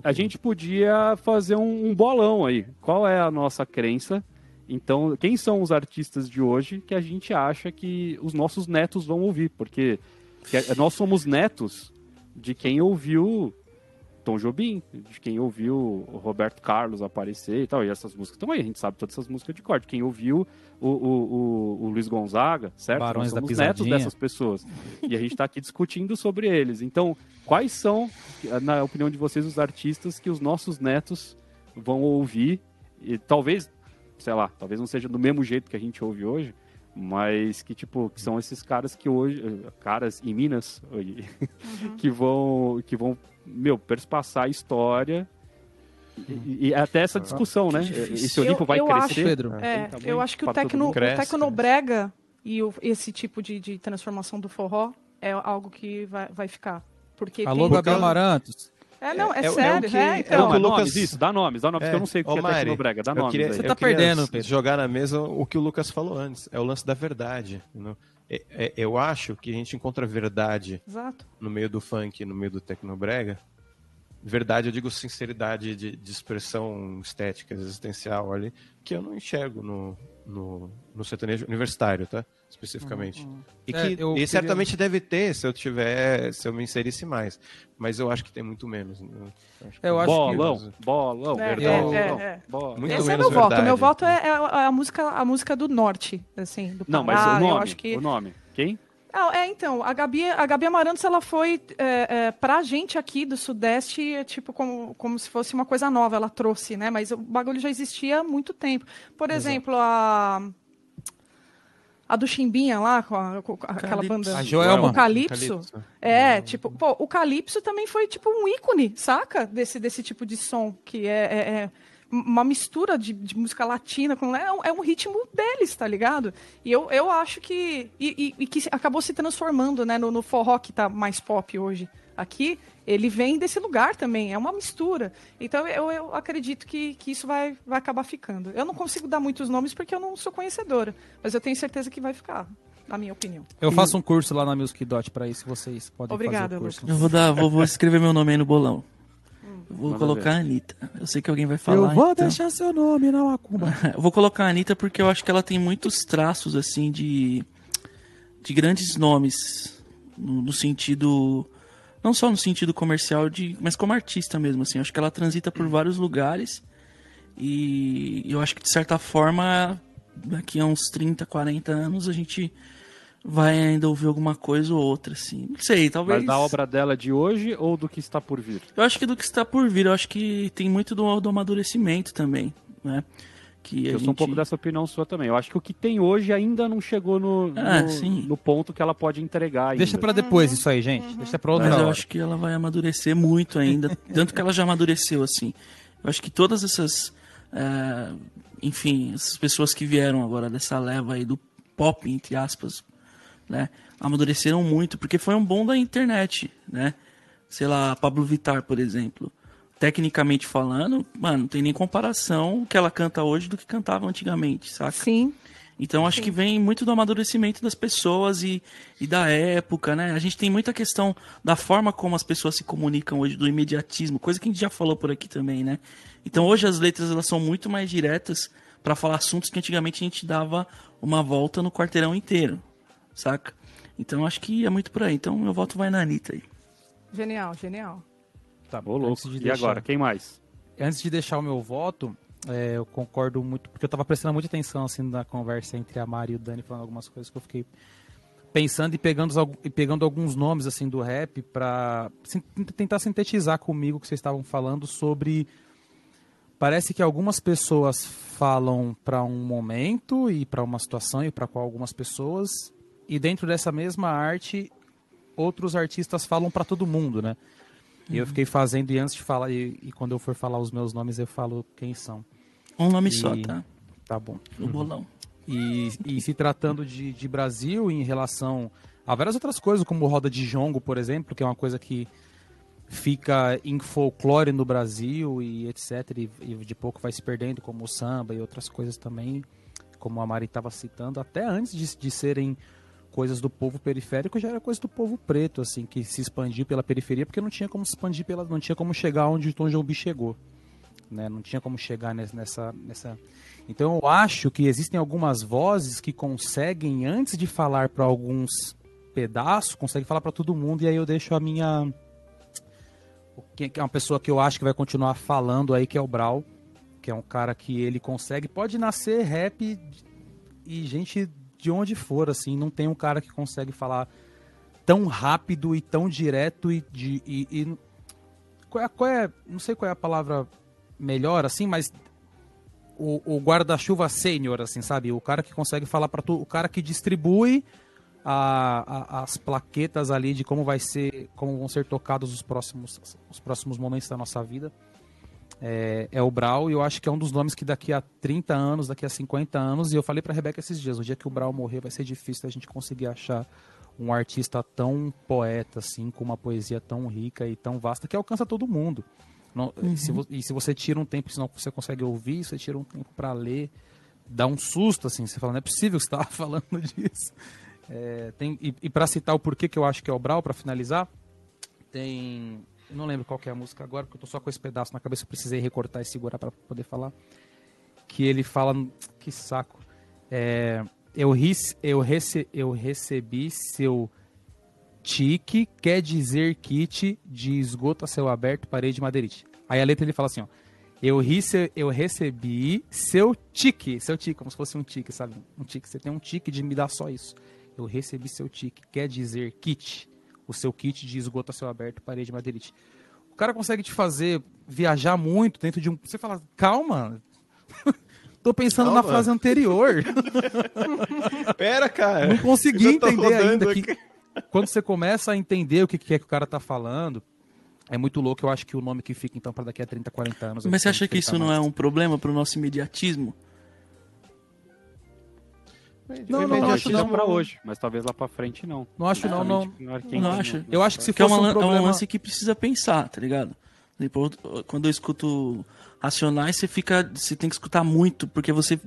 a gente podia fazer um, um bolão aí. Qual é a nossa crença? Então, quem são os artistas de hoje que a gente acha que os nossos netos vão ouvir? Porque que é- nós somos netos de quem ouviu Tom Jobim, de quem ouviu o Roberto Carlos aparecer e tal. E essas músicas estão aí, a gente sabe todas essas músicas de corte. Quem ouviu o, o, o, o Luiz Gonzaga, certo? Barões nós da somos netos Pisadinha. dessas pessoas. E a gente está aqui discutindo sobre eles. Então, quais são, na opinião de vocês, os artistas que os nossos netos vão ouvir? E talvez, sei lá, talvez não seja do mesmo jeito que a gente ouve hoje, mas que tipo, que são esses caras que hoje, caras em Minas, oi, que vão, que vão, meu, perspassar a história. E, e até essa discussão, né? Esse Olimpo Eu- vai eu crescer. acho- Pedro. É, eu acho que o, tecno, mundo. o Cresce, tecnobrega e o- esse tipo de, de transformação do forró é algo que vai, vai ficar. Porque Alô, tem... Amarantos. É, não, é, É- é sério. que- É, é então. o que o Dá Lucas- nomes, isso, dá nomes, dá nomes, porque eu não sei o que Ô, é Mari, Tecnobrega, dá nomes. queria- aí. Você tá perdendo, Pedro. Jogar na mesa o que o Lucas falou antes. É o lance da verdade. entendeu? É- é- eu acho que a gente encontra verdade Exato. no meio do funk, no meio do tecnobrega. Verdade, eu digo sinceridade de, de expressão estética, existencial ali, que eu não enxergo no, no, no sertanejo universitário, tá? Especificamente. E É, que eu e queria- certamente deve ter se eu tiver, se eu me inserisse mais. Mas eu acho que tem muito menos. né? acho Eu acho que- bolão, bolão, É, verdade. é, bolão, é. bolão. Muito Esse é menos meu voto. verdade. Meu voto é, é a, música, a música do norte, assim, do Não, mas o nome, Eu acho que o nome. Quem? Ah, é, então, a Gabi, a Gabi Amarantos, ela foi, é, é, pra gente aqui do Sudeste, é, tipo, como, como se fosse uma coisa nova, ela trouxe, né? Mas o bagulho já existia há muito tempo. Por exemplo, a... A do Chimbinha lá, com, a- com aquela banda... A Joelma. O Calypso. Calypso. É, tipo, pô, o Calypso também foi, tipo, um ícone, saca? Desse, desse tipo de som, que é... é- é uma mistura de, de música latina com é um, é um ritmo deles, tá ligado? E eu, eu acho que e, e- e que acabou se transformando, né, no, no forró que tá mais pop hoje aqui, ele vem desse lugar também, é uma mistura. Então eu, eu acredito que, que isso vai, vai acabar ficando. Eu não consigo dar muitos nomes porque eu não sou conhecedora, mas eu tenho certeza que vai ficar, na minha opinião. Eu faço um curso lá na Music Dot pra isso, vocês podem Obrigada, fazer o curso. Eu vou dar, vou, vou escrever meu nome aí no bolão. Eu Vou Manda colocar ver. a Anitta. Eu sei que alguém vai falar. Eu vou então. deixar seu nome na macumba. Eu vou colocar a Anitta porque eu acho que ela tem muitos traços, assim, de, de grandes nomes. No, no sentido. Não só no sentido comercial, de, mas como artista mesmo, assim. Acho que ela transita por vários lugares. E eu acho que, de certa forma, daqui a uns 30, 40 anos, a gente vai ainda ouvir alguma coisa ou outra, assim. Não sei, talvez. Mas da obra dela de hoje ou do que está por vir? Eu acho que do que está por vir, eu acho que tem muito do, do amadurecimento também, né? Que Eu sou um pouco dessa opinião sua também. Eu acho que o que tem hoje ainda não chegou no, Ah, no, no ponto que ela pode entregar ainda. Deixa pra depois isso aí, gente. Deixa pra outra Mas eu hora. acho que ela vai amadurecer muito ainda. tanto que ela já amadureceu, assim. Eu acho que todas essas. eh, enfim, essas pessoas que vieram agora dessa leva aí do pop, entre aspas, né? Amadureceram muito, porque foi um bom da internet, né? Sei lá, Pablo Vittar, por exemplo. Tecnicamente falando, mano, não tem nem comparação o que ela canta hoje do que cantava antigamente, saca? Sim. Então acho que vem muito do amadurecimento das pessoas e, e da época, né? A gente tem muita questão da forma como as pessoas se comunicam hoje, do imediatismo, coisa que a gente já falou por aqui também, né? Então hoje as letras elas são muito mais diretas para falar assuntos que antigamente a gente dava uma volta no quarteirão inteiro, saca? Então acho que é muito por aí. Então meu voto vai na Anitta aí. Genial, genial. Tá, Ô, louco. de E deixar- agora, quem mais? Antes de deixar o meu voto, é, eu concordo muito, porque eu tava prestando muita atenção assim na conversa entre a Mari e o Dani falando algumas coisas que eu fiquei pensando e pegando, e pegando alguns nomes assim do rap sin- tentar sintetizar comigo o que vocês estavam falando sobre parece que algumas pessoas falam pra um momento e pra uma situação e pra qual algumas pessoas e dentro dessa mesma arte outros artistas falam pra todo mundo, né? E eu fiquei fazendo, e antes de falar, e, e quando eu for falar os meus nomes, eu falo quem são. Um nome E- só, tá? Tá bom. No bolão. E, e se tratando de, de Brasil em relação a várias outras coisas, como roda de jongo, por exemplo, que é uma coisa que fica em folclore no Brasil e etc. E, e de pouco vai se perdendo, como o samba e outras coisas também, como a Mari estava citando, até antes de, de serem coisas do povo periférico, já era coisa do povo preto, assim, que se expandiu pela periferia, porque não tinha como se expandir pela. não tinha como chegar onde o Tom Jobim chegou. Né? Não tinha como chegar nes- nessa, nessa. Então eu acho que existem algumas vozes que conseguem, antes de falar para alguns pedaços, conseguem falar para todo mundo, e aí eu deixo a minha. que é uma pessoa que eu acho que vai continuar falando aí, que é o Brau, que é um cara que ele consegue. Pode nascer rap e gente de onde for, assim, não tem um cara que consegue falar tão rápido e tão direto e de. E, e- qual, é, qual é- Não sei qual é a palavra melhor, assim, mas o, o guarda-chuva sênior, assim, sabe? O cara que consegue falar para tu, o cara que distribui a- a- as plaquetas ali de como vai ser, como vão ser tocados os próximos, os próximos momentos da nossa vida. É, é o Brau, e eu acho que é um dos nomes que daqui a 30 anos, daqui a 50 anos, e eu falei pra Rebeca esses dias, o dia que o Brau morrer vai ser difícil a gente conseguir achar um artista tão poeta, assim, com uma poesia tão rica e tão vasta que alcança todo mundo. Não- se vo- e se você tira um tempo, senão você consegue ouvir, você tira um tempo pra ler, dá um susto, assim, você fala, não é possível que você tava falando disso. É, tem, e e para citar o porquê que eu acho que é o Brau, pra finalizar, tem. Não lembro qual é a música agora, porque eu tô só com esse pedaço na cabeça, eu precisei recortar e segurar pra poder falar. Que ele fala. Que saco. É, eu, ris, eu, rece, eu recebi seu tique, quer dizer kit de esgoto a céu aberto, parede de madeirite. Aí a letra ele fala assim, ó. Eu, rece, eu recebi seu tique, seu tique, como se fosse um tique, sabe? Um tique, você tem um tique de me dar só isso. Eu recebi seu tique, quer dizer kit, o seu kit de esgoto a céu aberto, parede de madeirite. O cara consegue te fazer viajar muito dentro de um... Você fala, calma, tô pensando na Calma. frase anterior. Pera, cara. Não consegui entender ainda que quando você começa a entender o que, que é que o cara tá falando, é muito louco. Eu acho que o nome que fica então para daqui a 30, 40 anos. Mas você acha que isso não é um problema pro nosso imediatismo? Não, não, não, acho acho não. pra hoje, mas talvez lá pra frente não. Não acho não, não. Não acha? Eu acho que se Porque é, fosse uma, um lan- é um problema... lance que precisa pensar, tá ligado? Depois, quando eu escuto Racionais, você fica. Você tem que escutar muito, porque você.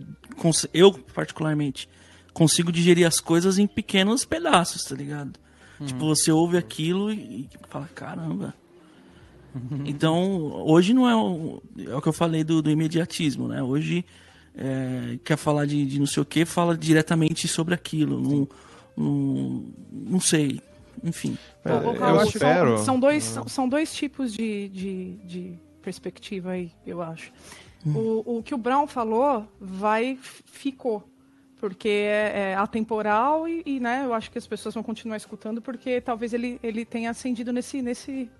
Eu, particularmente, consigo digerir as coisas em pequenos pedaços, tá ligado? Tipo, você ouve aquilo e, e fala, caramba. Então, hoje não é o, é o que eu falei do, do imediatismo, né? Hoje é, quer falar de, de não sei o que, fala diretamente sobre aquilo. Não, não, não sei. Enfim. É, eu Carlos, espero. São, são dois, são, são dois tipos de, de, de perspectiva aí, eu acho. O, o que o Brown falou vai ficou. Porque é, é atemporal e, e, né, eu acho que as pessoas vão continuar escutando porque talvez ele, ele tenha acendido nesse, nesse,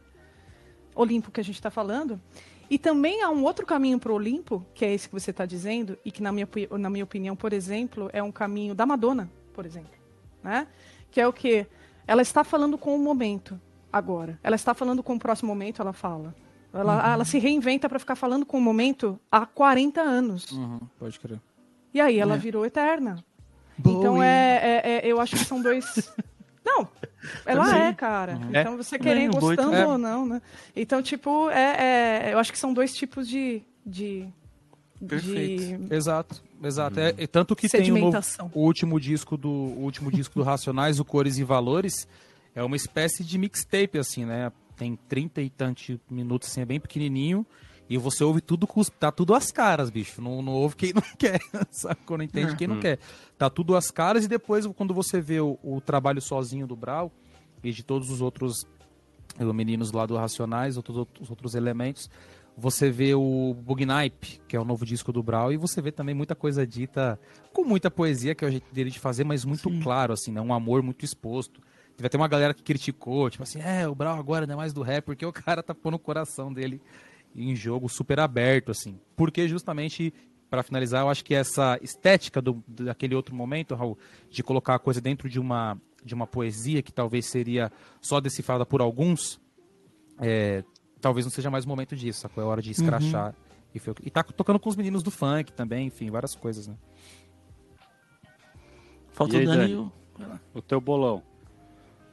Olimpo que a gente está falando. E também há um outro caminho para o Olimpo, que é esse que você está dizendo, e que, na minha, na minha opinião, por exemplo, é um caminho da Madonna, por exemplo. Né? Que é o que? Ela está falando com o momento agora. Ela está falando com o próximo momento, ela fala. Ela, ela se reinventa para ficar falando com o momento há 40 anos. Uhum, pode crer. E aí ela É. virou eterna. Então é, é- é- eu acho que são dois. Não, ela Também. é, cara. É. Então você querendo, Boi gostando também. ou não, né? Então, tipo, é, é- eu acho que são dois tipos de. de Perfeito. de- Exato, exato. É, é tanto que tem o, novo- Sedimentação. o último disco do o último disco do Racionais, o Cores e Valores, é uma espécie de mixtape assim, né? Tem 30 e tantos minutos, assim, é bem pequenininho. E você ouve tudo, tá tudo às caras, bicho. Não, não ouve quem não quer, sacou? Não entende quem não quer. Tá tudo às caras e depois, quando você vê o, o trabalho sozinho do Brau e de todos os outros meninos lá do Racionais, outros, os outros elementos, você vê o Bugnipe, que é o novo disco do Brau, e você vê também muita coisa dita com muita poesia, que é o jeito dele de fazer, mas muito claro, assim, né? Um amor muito exposto. Teve até uma galera que criticou, tipo assim, é, o Brau agora não é mais do rap, porque o cara tá pondo o coração dele em jogo super aberto, assim. Porque justamente, para finalizar, eu acho que essa estética do, daquele outro momento, Raul, de colocar a coisa dentro de uma, de uma poesia que talvez seria só decifrada por alguns, é, talvez não seja mais o momento disso, sacou? É hora de escrachar. E, foi e tá tocando com os meninos do funk também, enfim, várias coisas, né? Falta aí, o Dani. O teu bolão.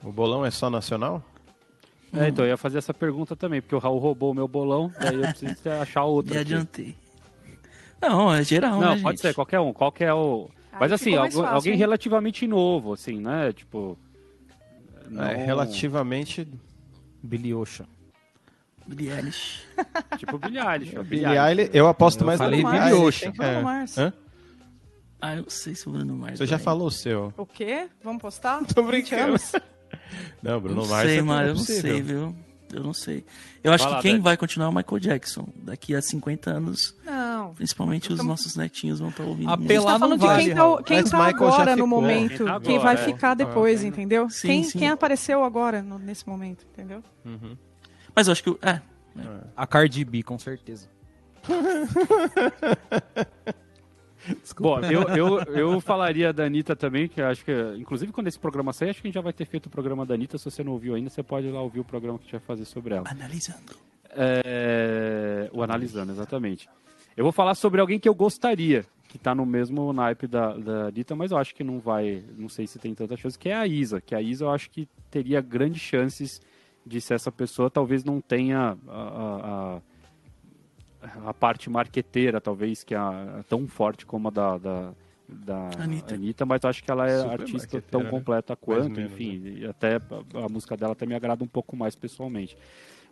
O bolão é só nacional? É, então eu ia fazer essa pergunta também, porque o Raul roubou o meu bolão, daí eu preciso achar outro. Me adiantei. Não, é geral, Não, né, pode gente? ser, qualquer um. Qual que é o. Aí Mas assim, ficou mais algu- fácil, alguém hein? relativamente novo, assim, né? Tipo. não- É relativamente. Billy Ocean. Billie Eilish. Tipo Billie Eilish. Billie Billie Eilish. Eilish, eu aposto Eu mais falei no Eilish, Ocean. É. Hã? Ah, eu sei se o Bruno Mars. Você já falou o seu. O quê? Vamos postar? Tô 20 brincando. Não, Eu Bruno não Mars sei, é Mário, eu não possível. sei, viu? Eu não sei. Eu acho Vai que quem Dani. vai continuar é o Michael Jackson. Daqui a 50 anos, Não. principalmente os nossos netinhos vão estar ouvindo. Apelar tá não falando vale, de quem tá, Raul. quem tá Michael já agora no momento, Quem tá quem vai é. ficar depois, entendeu? Sim, quem, sim. quem apareceu agora, no- nesse momento, entendeu? Mas eu acho que. o- É, A Cardi B, com certeza. Bom, eu, eu, eu falaria da Anitta também, que eu acho que, inclusive quando esse programa sair, acho que a gente já vai ter feito o programa da Anitta. Se você não ouviu ainda, você pode ir lá ouvir o programa que a gente vai fazer sobre ela. analisando. É, o Analisando, exatamente. Eu vou falar sobre alguém que eu gostaria, que tá no mesmo naipe da, da Anitta, mas eu acho que não vai, não sei se tem tanta chance, que é a Isa. Que a Isa eu acho que teria grandes chances de ser essa pessoa, talvez não tenha a, a, a- a parte marqueteira, talvez, que é a- tão forte como a da, da, da Anitta. Anitta, mas eu acho que ela é Super artista tão né? completa quanto, menos, enfim, e até a, música dela até me agrada um pouco mais pessoalmente.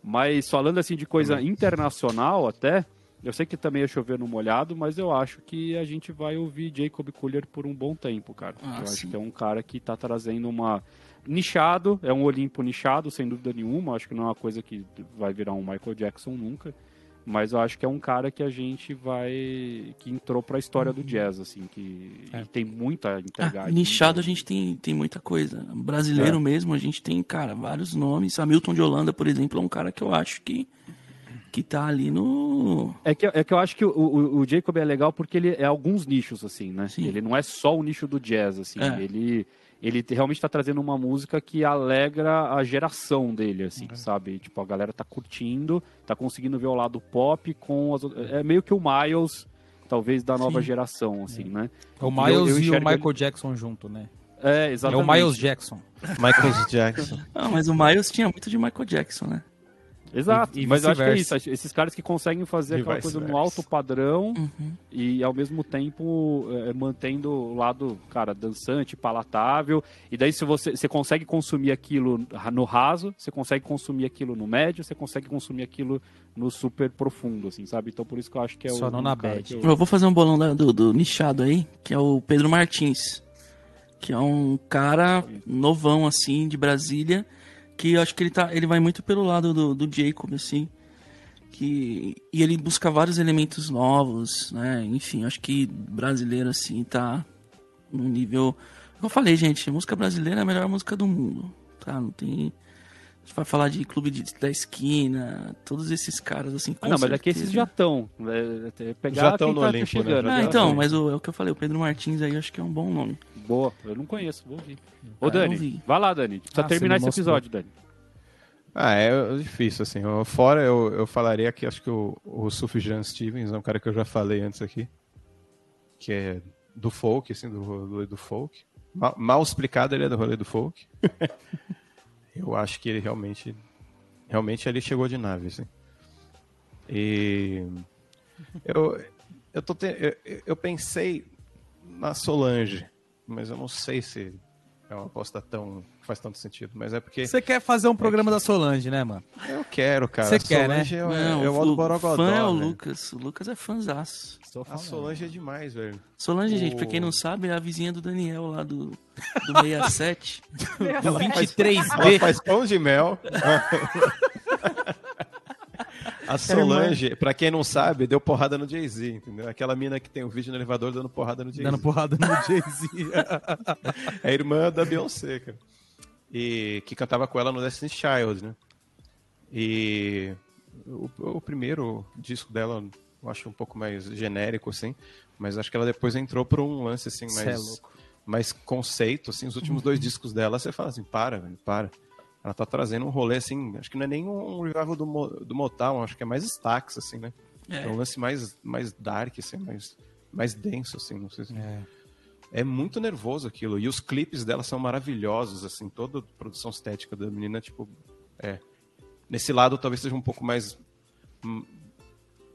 Mas falando assim de coisa internacional até, eu sei que também é chover no molhado, mas eu acho que a gente vai ouvir Jacob Collier por um bom tempo, cara. Ah, eu acho sim. que é um cara que tá trazendo uma nichado, é um Olimpo nichado, sem dúvida nenhuma. Acho que não é uma coisa que vai virar um Michael Jackson nunca. Mas eu acho que é um cara que a gente vai. que entrou pra história do jazz, assim, que É. e tem muita. Ah, aqui. nichado a gente tem, tem muita coisa. Brasileiro É. mesmo, a gente tem, cara, vários nomes. Hamilton de Holanda, por exemplo, é um cara que eu acho que, que tá ali no. É que, é que eu acho que o, o, o Jacob é legal porque ele é alguns nichos, assim, né? Sim. Ele não é só o nicho do jazz, assim. É. Ele, ele te- realmente tá trazendo uma música que alegra a geração dele, assim, Uhum. sabe? Tipo, a galera tá curtindo, tá conseguindo ver o lado pop com as outras... É meio que o Miles, talvez, da nova Sim. geração, assim, né? É o Eu- Miles eu e o Michael ele- Jackson junto, né? É, É exatamente. o Miles Jackson. Michael Jackson. Ah, mas o Miles tinha muito de Michael Jackson, né? Exato, E- e mas eu acho que é isso. Esses caras que conseguem fazer E aquela coisa no alto padrão Uhum. e ao mesmo tempo é, mantendo o lado, cara, dançante, palatável. E daí se você, você consegue consumir aquilo no raso, você consegue consumir aquilo no médio, você consegue consumir aquilo no super profundo, assim, sabe? Então por isso que eu acho que é Só o não na bad. eu- Eu vou fazer um bolão do, do nichado aí, que é o Pedro Martins. Que é um cara novão, assim, de Brasília. Que eu acho que ele, tá, ele vai muito pelo lado do, do Jacob, assim. Que, e ele busca vários elementos novos, né? Enfim, acho que brasileiro, assim, tá num nível. Eu falei, gente, música brasileira é a melhor música do mundo. Tá? Não tem. Vai falar de Clube de, da Esquina, todos esses caras, assim, Ah, não, mas é que certeza. esses já estão. É, pegar Já tão quem no tá Olimpo, chegando. né? Ah, né? então, mas o, é o que eu falei, o Pedro Martins aí eu acho que é um bom nome. Boa, eu não conheço, vou ouvir. Ô, Ah, Dani, vai lá, Dani. Precisa Ah, terminar esse mostrou. episódio, Dani. Ah, é difícil, assim. Eu- Fora, eu, eu falaria que acho que o, o Sufjan Stevens é um cara que eu já falei antes aqui. Que é do folk, assim, do rolê do folk. Mal, mal explicado, ele é do rolê do folk. eu acho que ele realmente. Realmente ele chegou de nave, assim. E. Eu, eu, tô te- eu, eu pensei na Solange, mas eu não sei se é uma aposta tão. Faz tanto sentido. Mas é porque. Você quer fazer um programa da Solange, né, mano? Eu quero, cara. Você A quer, né? Solange É, Não, é, é o modo o Borogodó, fã é o né? Lucas. O Lucas é fãzaço. A Solange é demais, velho. Solange, gente, pra quem não sabe, é a vizinha do Daniel lá do, do 67. Do Ela 23B. faz pão de mel. A Solange, pra quem não sabe, deu porrada no Jay-Z, entendeu? Aquela mina que tem o vídeo no elevador dando porrada no Jay-Z. Dando porrada no Jay-Z. É irmã da Beyoncé, cara. E que cantava com ela no Destiny's Child, né? E o, o primeiro disco dela, eu acho um pouco mais genérico, assim, mas acho que ela depois entrou por um lance, assim, é mais, louco. mais conceito, assim, os últimos dois discos dela, você fala assim, para, velho, para. Ela tá trazendo um rolê, assim, acho que não é nem um revival do, do Motown, acho que é mais Stax, assim, né? É, É. um lance mais, mais dark, assim, mais, mais denso, assim, não sei se... É. É muito nervoso aquilo. E os clipes dela são maravilhosos, assim, toda a produção estética da menina, tipo, é. Nesse lado talvez seja um pouco mais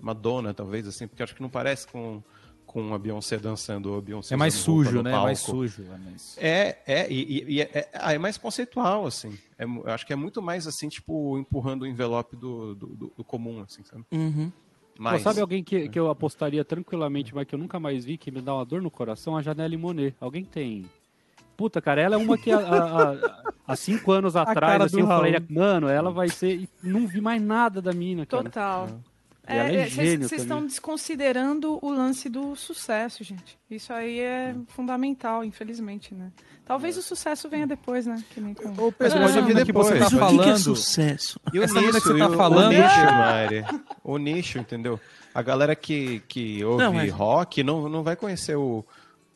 Madonna, talvez, assim, porque acho que não parece com, com a Beyoncé dançando ou a Beyoncé É mais sujo, né? É mais sujo. É mais... É, é, e, e- e é, é- ah, é mais conceitual, assim. É eu acho que é muito mais, assim, tipo, empurrando o envelope do, do, do- do comum, assim, sabe? Uhum. Pô, Mais. sabe alguém que, que eu apostaria tranquilamente, mas que eu nunca mais vi, que me dá uma dor no coração? A Janelle Monet. Alguém tem. Puta, cara, ela é uma que há- cinco anos atrás, assim, eu falei, mano, ela vai ser. e Não vi mais nada da mina, cara. Total. Ela é gênio Vocês estão também. desconsiderando o lance do sucesso, gente. Isso aí é fundamental, infelizmente, né? Talvez o sucesso venha depois, né? Que nem com... Ô, Mas Pedro, mina que você depois. tá Mas o que é falando... sucesso? E o Essa mina que você tá o- falando- O nicho, Mari. O nicho, entendeu? A galera que, que ouve Não, mas- rock não, não vai conhecer o.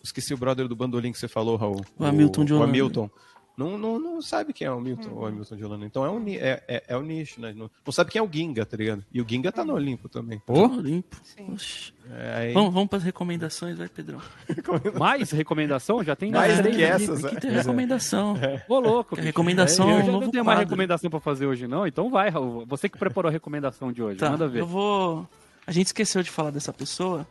Esqueci o brother do bandolim que você falou, Raul. O Hamilton de O. Hamilton. Não, não, não sabe quem é o Hamilton, o Hamilton de Holanda. Então é o, ni- é, é, é o nicho, né? Não, não sabe quem é o Ginga, tá ligado? E o Ginga tá no Olimpo também. Ô, Limpo. Sim. Oxi. É, aí- Vamos, vamos para as recomendações, vai, Pedrão. Mais recomendação? Já tem Mais três que aqui. essas, Tem que é. ter recomendação. Ô, louco. Que recomendação É, é Eu já não tenho mais quadro. recomendação pra fazer hoje, não. Então vai, Raul. Você que preparou a recomendação de hoje. Tá, Manda ver. eu vou... A gente esqueceu de falar dessa pessoa.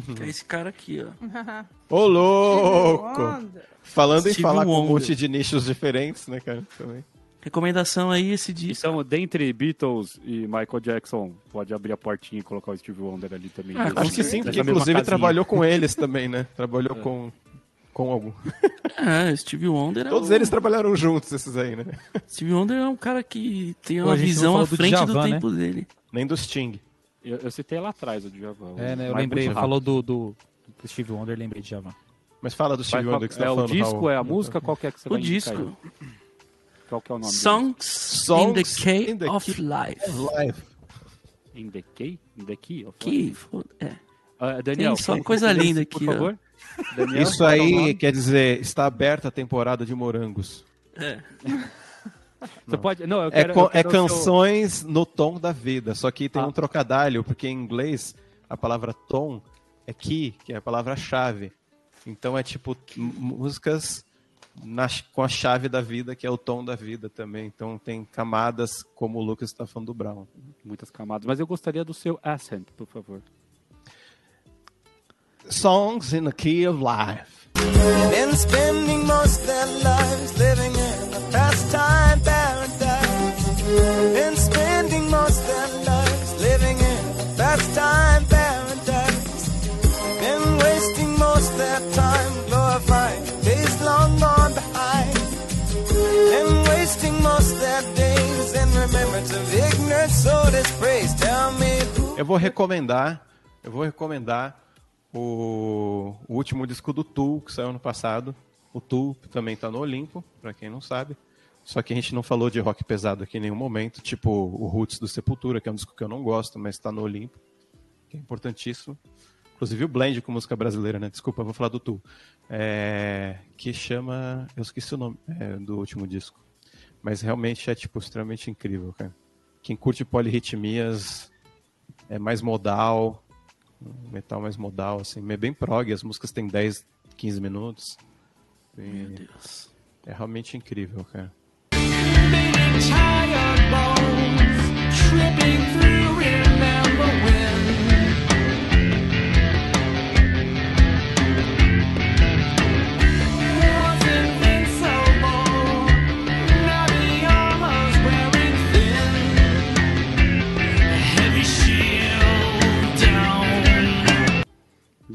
Que é esse cara aqui, ó. Ô, louco! Wonder. Falando em Steve falar com um Wonder. monte de nichos diferentes, né, cara? Também. Recomendação aí, esse disco. Então, dentre Beatles e Michael Jackson, pode abrir a portinha e colocar o Steve Wonder ali também. Ah, Acho que sim, porque inclusive trabalhou com eles também, né? Trabalhou com, com algum. É, Steve Wonder é Todos um... eles trabalharam juntos, esses aí, né? Steve Wonder é um cara que tem Pô, uma visão à do frente do Djavan, né? tempo dele. Nem do Sting. Eu, eu citei lá atrás o Djavan. É, né? Eu lembrei, falou do, do, do Steve Wonder, lembrei de Javan. Mas fala do Steve Wonder que você é tá o falando, disco, Raul. é a música, qual que é que você O vai indicar disco. aí? Qual que é o nome? Songs, Songs in the Key in the of Key Life. Dele? In the Key? In the Key? of Life? foda- é. Ah, Daniel, Tem só qual- coisa linda por aqui, ó. favor. Daniel, Isso é o aí quer dizer, está aberta a temporada de morangos. é. Você pode... Não, eu É, quero, co- eu quero é o seu- canções no tom da vida, só que tem Ah. um trocadilho, porque em inglês a palavra tom é key, que é a palavra-chave. Então é tipo m- músicas na com a chave da vida, que é o tom da vida também. Então tem camadas, como o Lucas está falando do Brown. Muitas camadas, mas eu gostaria do seu accent, por favor. Songs in the key of life. Pastime paradise. Been spending most their lives living in a pastime paradise. Been wasting most their time glorifying days long gone behind. Been wasting most their days in remembrance of ignorance, so dispraise. Tell me. Eu vou recomendar, eu vou recomendar o, o último disco do Tool, que saiu ano passado. O Tool também está no Olimpo, para quem não sabe. Só que a gente não falou de rock pesado aqui em nenhum momento, tipo o Roots do Sepultura, que é um disco que eu não gosto, mas está no Olimpo, que é importantíssimo. Inclusive o Blend com música brasileira, né? Desculpa, vou falar do Tu. É, que chama. Eu esqueci o nome é, do último disco. Mas realmente é, tipo, extremamente incrível, cara. Quem curte polirritmias é mais modal, metal mais modal, assim, é bem prog, as músicas têm 10, 15 minutos. E Meu Deus. é realmente incrível, cara.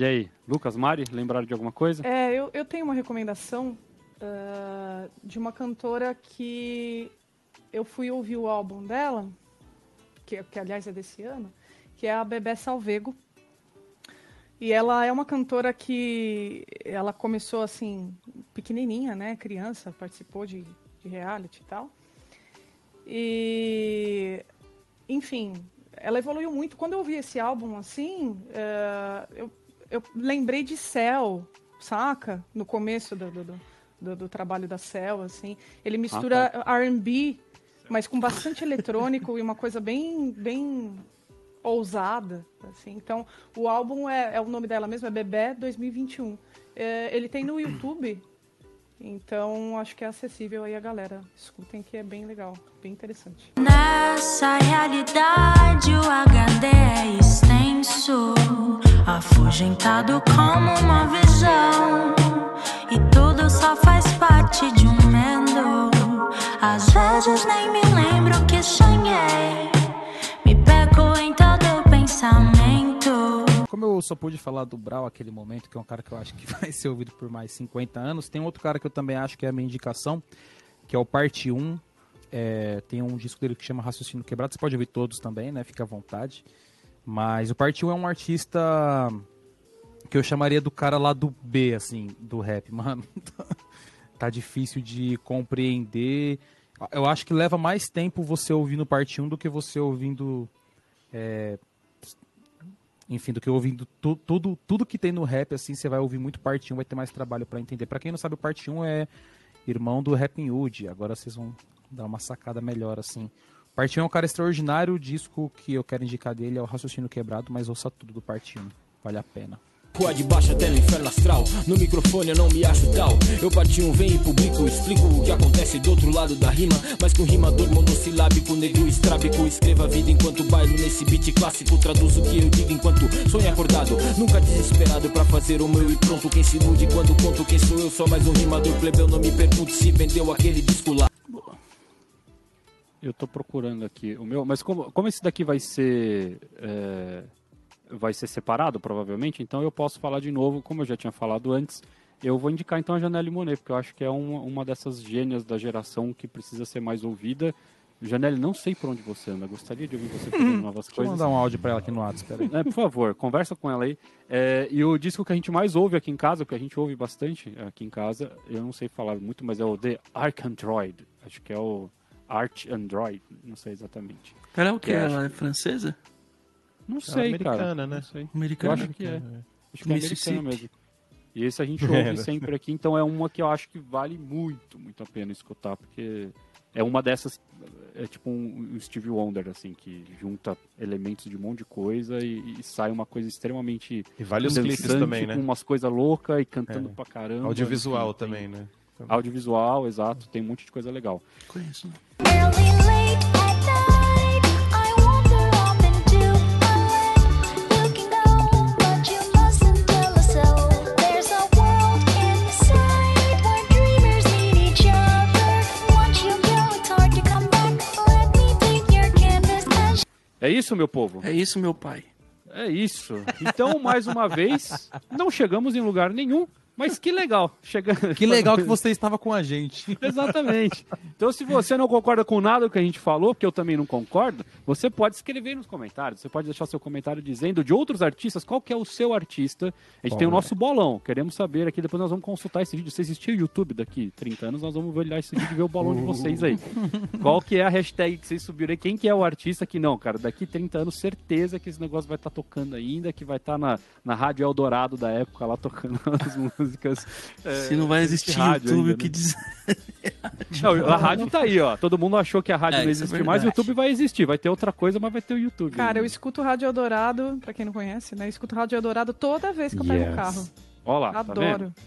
E aí, Lucas, Mari, lembraram de alguma coisa? É, eu, eu tenho uma recomendação de uma cantora que eu fui ouvir o álbum dela, que, que aliás é desse ano, que é a Bebé Salvego. E ela é uma cantora que ela começou assim, pequenininha, né, criança, participou de, de reality e tal. E, enfim, ela evoluiu muito. Quando eu ouvi esse álbum assim, eh, eu, eu lembrei de Cell, saca? No começo do, do, do- do, do trabalho da Cell, assim. Ele mistura R&B, mas com bastante eletrônico e uma coisa bem, bem ousada, assim. Então, o álbum é, é o nome dela mesmo, é Bebé 2021. É, ele tem no YouTube, então acho que é acessível aí a galera. Escutem que é bem legal, bem interessante. Nessa realidade o HD é extenso, afugentado como uma visão. E tudo só faz parte de um mendo. Às vezes nem me lembro que sonhei. Me perco em todo pensamento. Como eu só pude falar do Brau aquele momento, que é um cara que eu acho que vai ser ouvido por mais 50 anos, tem outro cara que eu também acho que é a minha indicação, que é o Parte 1. É, tem um disco dele que chama Raciocínio Quebrado, você pode ouvir todos também, né? Fica à vontade. Mas o Parte 1 é um artista que eu chamaria do cara lá do B, assim, do rap, mano. tá difícil de compreender. Eu acho que leva mais tempo você ouvindo parte 1 do que você ouvindo. é, enfim, do que ouvindo tu- tudo, tudo que tem no rap, assim, você vai ouvir muito parte 1, vai ter mais trabalho pra entender. Pra quem não sabe, o parte 1 é irmão do Rapping Hood. Agora vocês vão dar uma sacada melhor, assim. Parte 1 é um cara extraordinário, o disco que eu quero indicar dele é o Raciocínio Quebrado, mas ouça tudo do parte 1. Vale a pena. Rua de baixo até no inferno astral. No microfone eu não me acho tal. Eu parti um, vem e publico Explico o que acontece do outro lado da rima. Mas com rimador monossilábico Negro estrábico. Escreva a vida enquanto bailo nesse beat clássico. Traduzo o que eu digo enquanto sonho acordado. Nunca desesperado pra fazer o meu e pronto. Quem se ilude quando conto quem sou eu. Só mais um rimador plebeu Não me pergunte se vendeu aquele disco lá. Eu tô procurando aqui o meu, mas como, como esse daqui vai ser é, vai ser separado provavelmente, então eu posso falar de novo, como eu já tinha falado antes. Eu vou indicar então a Janelle Monet, porque eu acho que é uma, uma dessas gênias da geração que precisa ser mais ouvida. Janelle, não sei por onde você anda, gostaria de ouvir você fazendo novas Deixa eu coisas. mandar um áudio pra ela aqui no WhatsApp, peraí. É, por favor, conversa com ela aí. É, e o disco que a gente mais ouve aqui em casa, que a gente ouve bastante aqui em casa, eu não sei falar muito, mas é o The Arc Android. Acho que é o Art Android, não sei exatamente. Ela é o que? Acho- Ela é francesa? Não sei, cara. americana, né? Não sei. Eu Americana? acho que é. Acho que é americana mesmo. E esse a gente ouve sempre aqui, então é uma que eu acho que vale muito, muito a pena escutar, porque é uma dessas, é tipo um, Stevie Wonder, assim, que junta elementos de um monte de coisa e, e sai uma coisa extremamente E vários dançante, clipes também, né? com umas coisas loucas e cantando É. pra caramba. Audiovisual tem- também, né? Audiovisual, exato, tem um monte de coisa legal. Conheço. Early, É isso, meu povo? É isso, meu pai. É isso. Então, mais uma vez, não chegamos em lugar nenhum. Mas que legal. Chegando... Que legal que você estava com a gente. Exatamente. Então, se você não concorda com nada que a gente falou, porque eu também não concordo, você pode escrever nos comentários. Você pode deixar seu comentário dizendo de outros artistas qual que é o seu artista. A gente tem o nosso bolão. Queremos saber aqui. Depois nós vamos consultar esse vídeo. Se existir o YouTube daqui 30 anos, nós vamos olhar esse vídeo e ver o bolão de vocês aí. Qual que é a hashtag que vocês subiram aí? Quem que é o artista que não, cara? Daqui 30 anos, certeza que esse negócio vai estar tocando ainda, que vai estar na, na Rádio Eldorado da época lá tocando as músicas. é, Se não vai existe existir rádio YouTube, ainda, o que né? dizer? Não, a rádio tá aí, ó. Todo mundo achou que a rádio É, não isso é existe mais, o. YouTube vai existir. Vai ter outra coisa, mas vai ter o YouTube. Cara, eu ainda. escuto Rádio Eldorado, pra quem não conhece, né? Eu escuto Rádio Eldorado toda vez que eu pego Yes. o carro. Ó lá, tá vendo? Adoro. Tá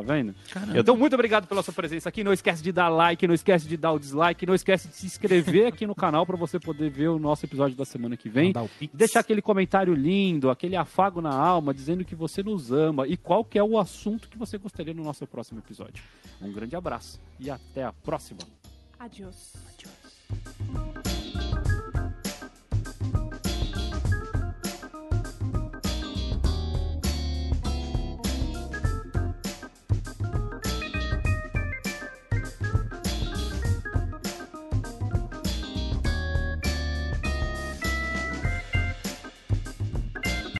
vendo? Caramba. Então, muito obrigado pela sua presença aqui. Não esquece de dar like, não esquece de dar o dislike, não esquece de se inscrever aqui no canal para você poder ver o nosso episódio da semana que vem. Deixar aquele comentário lindo, aquele afago na alma, dizendo que você nos ama e qual que é o assunto que você gostaria no nosso próximo episódio. Um grande abraço e até a próxima. Adiós.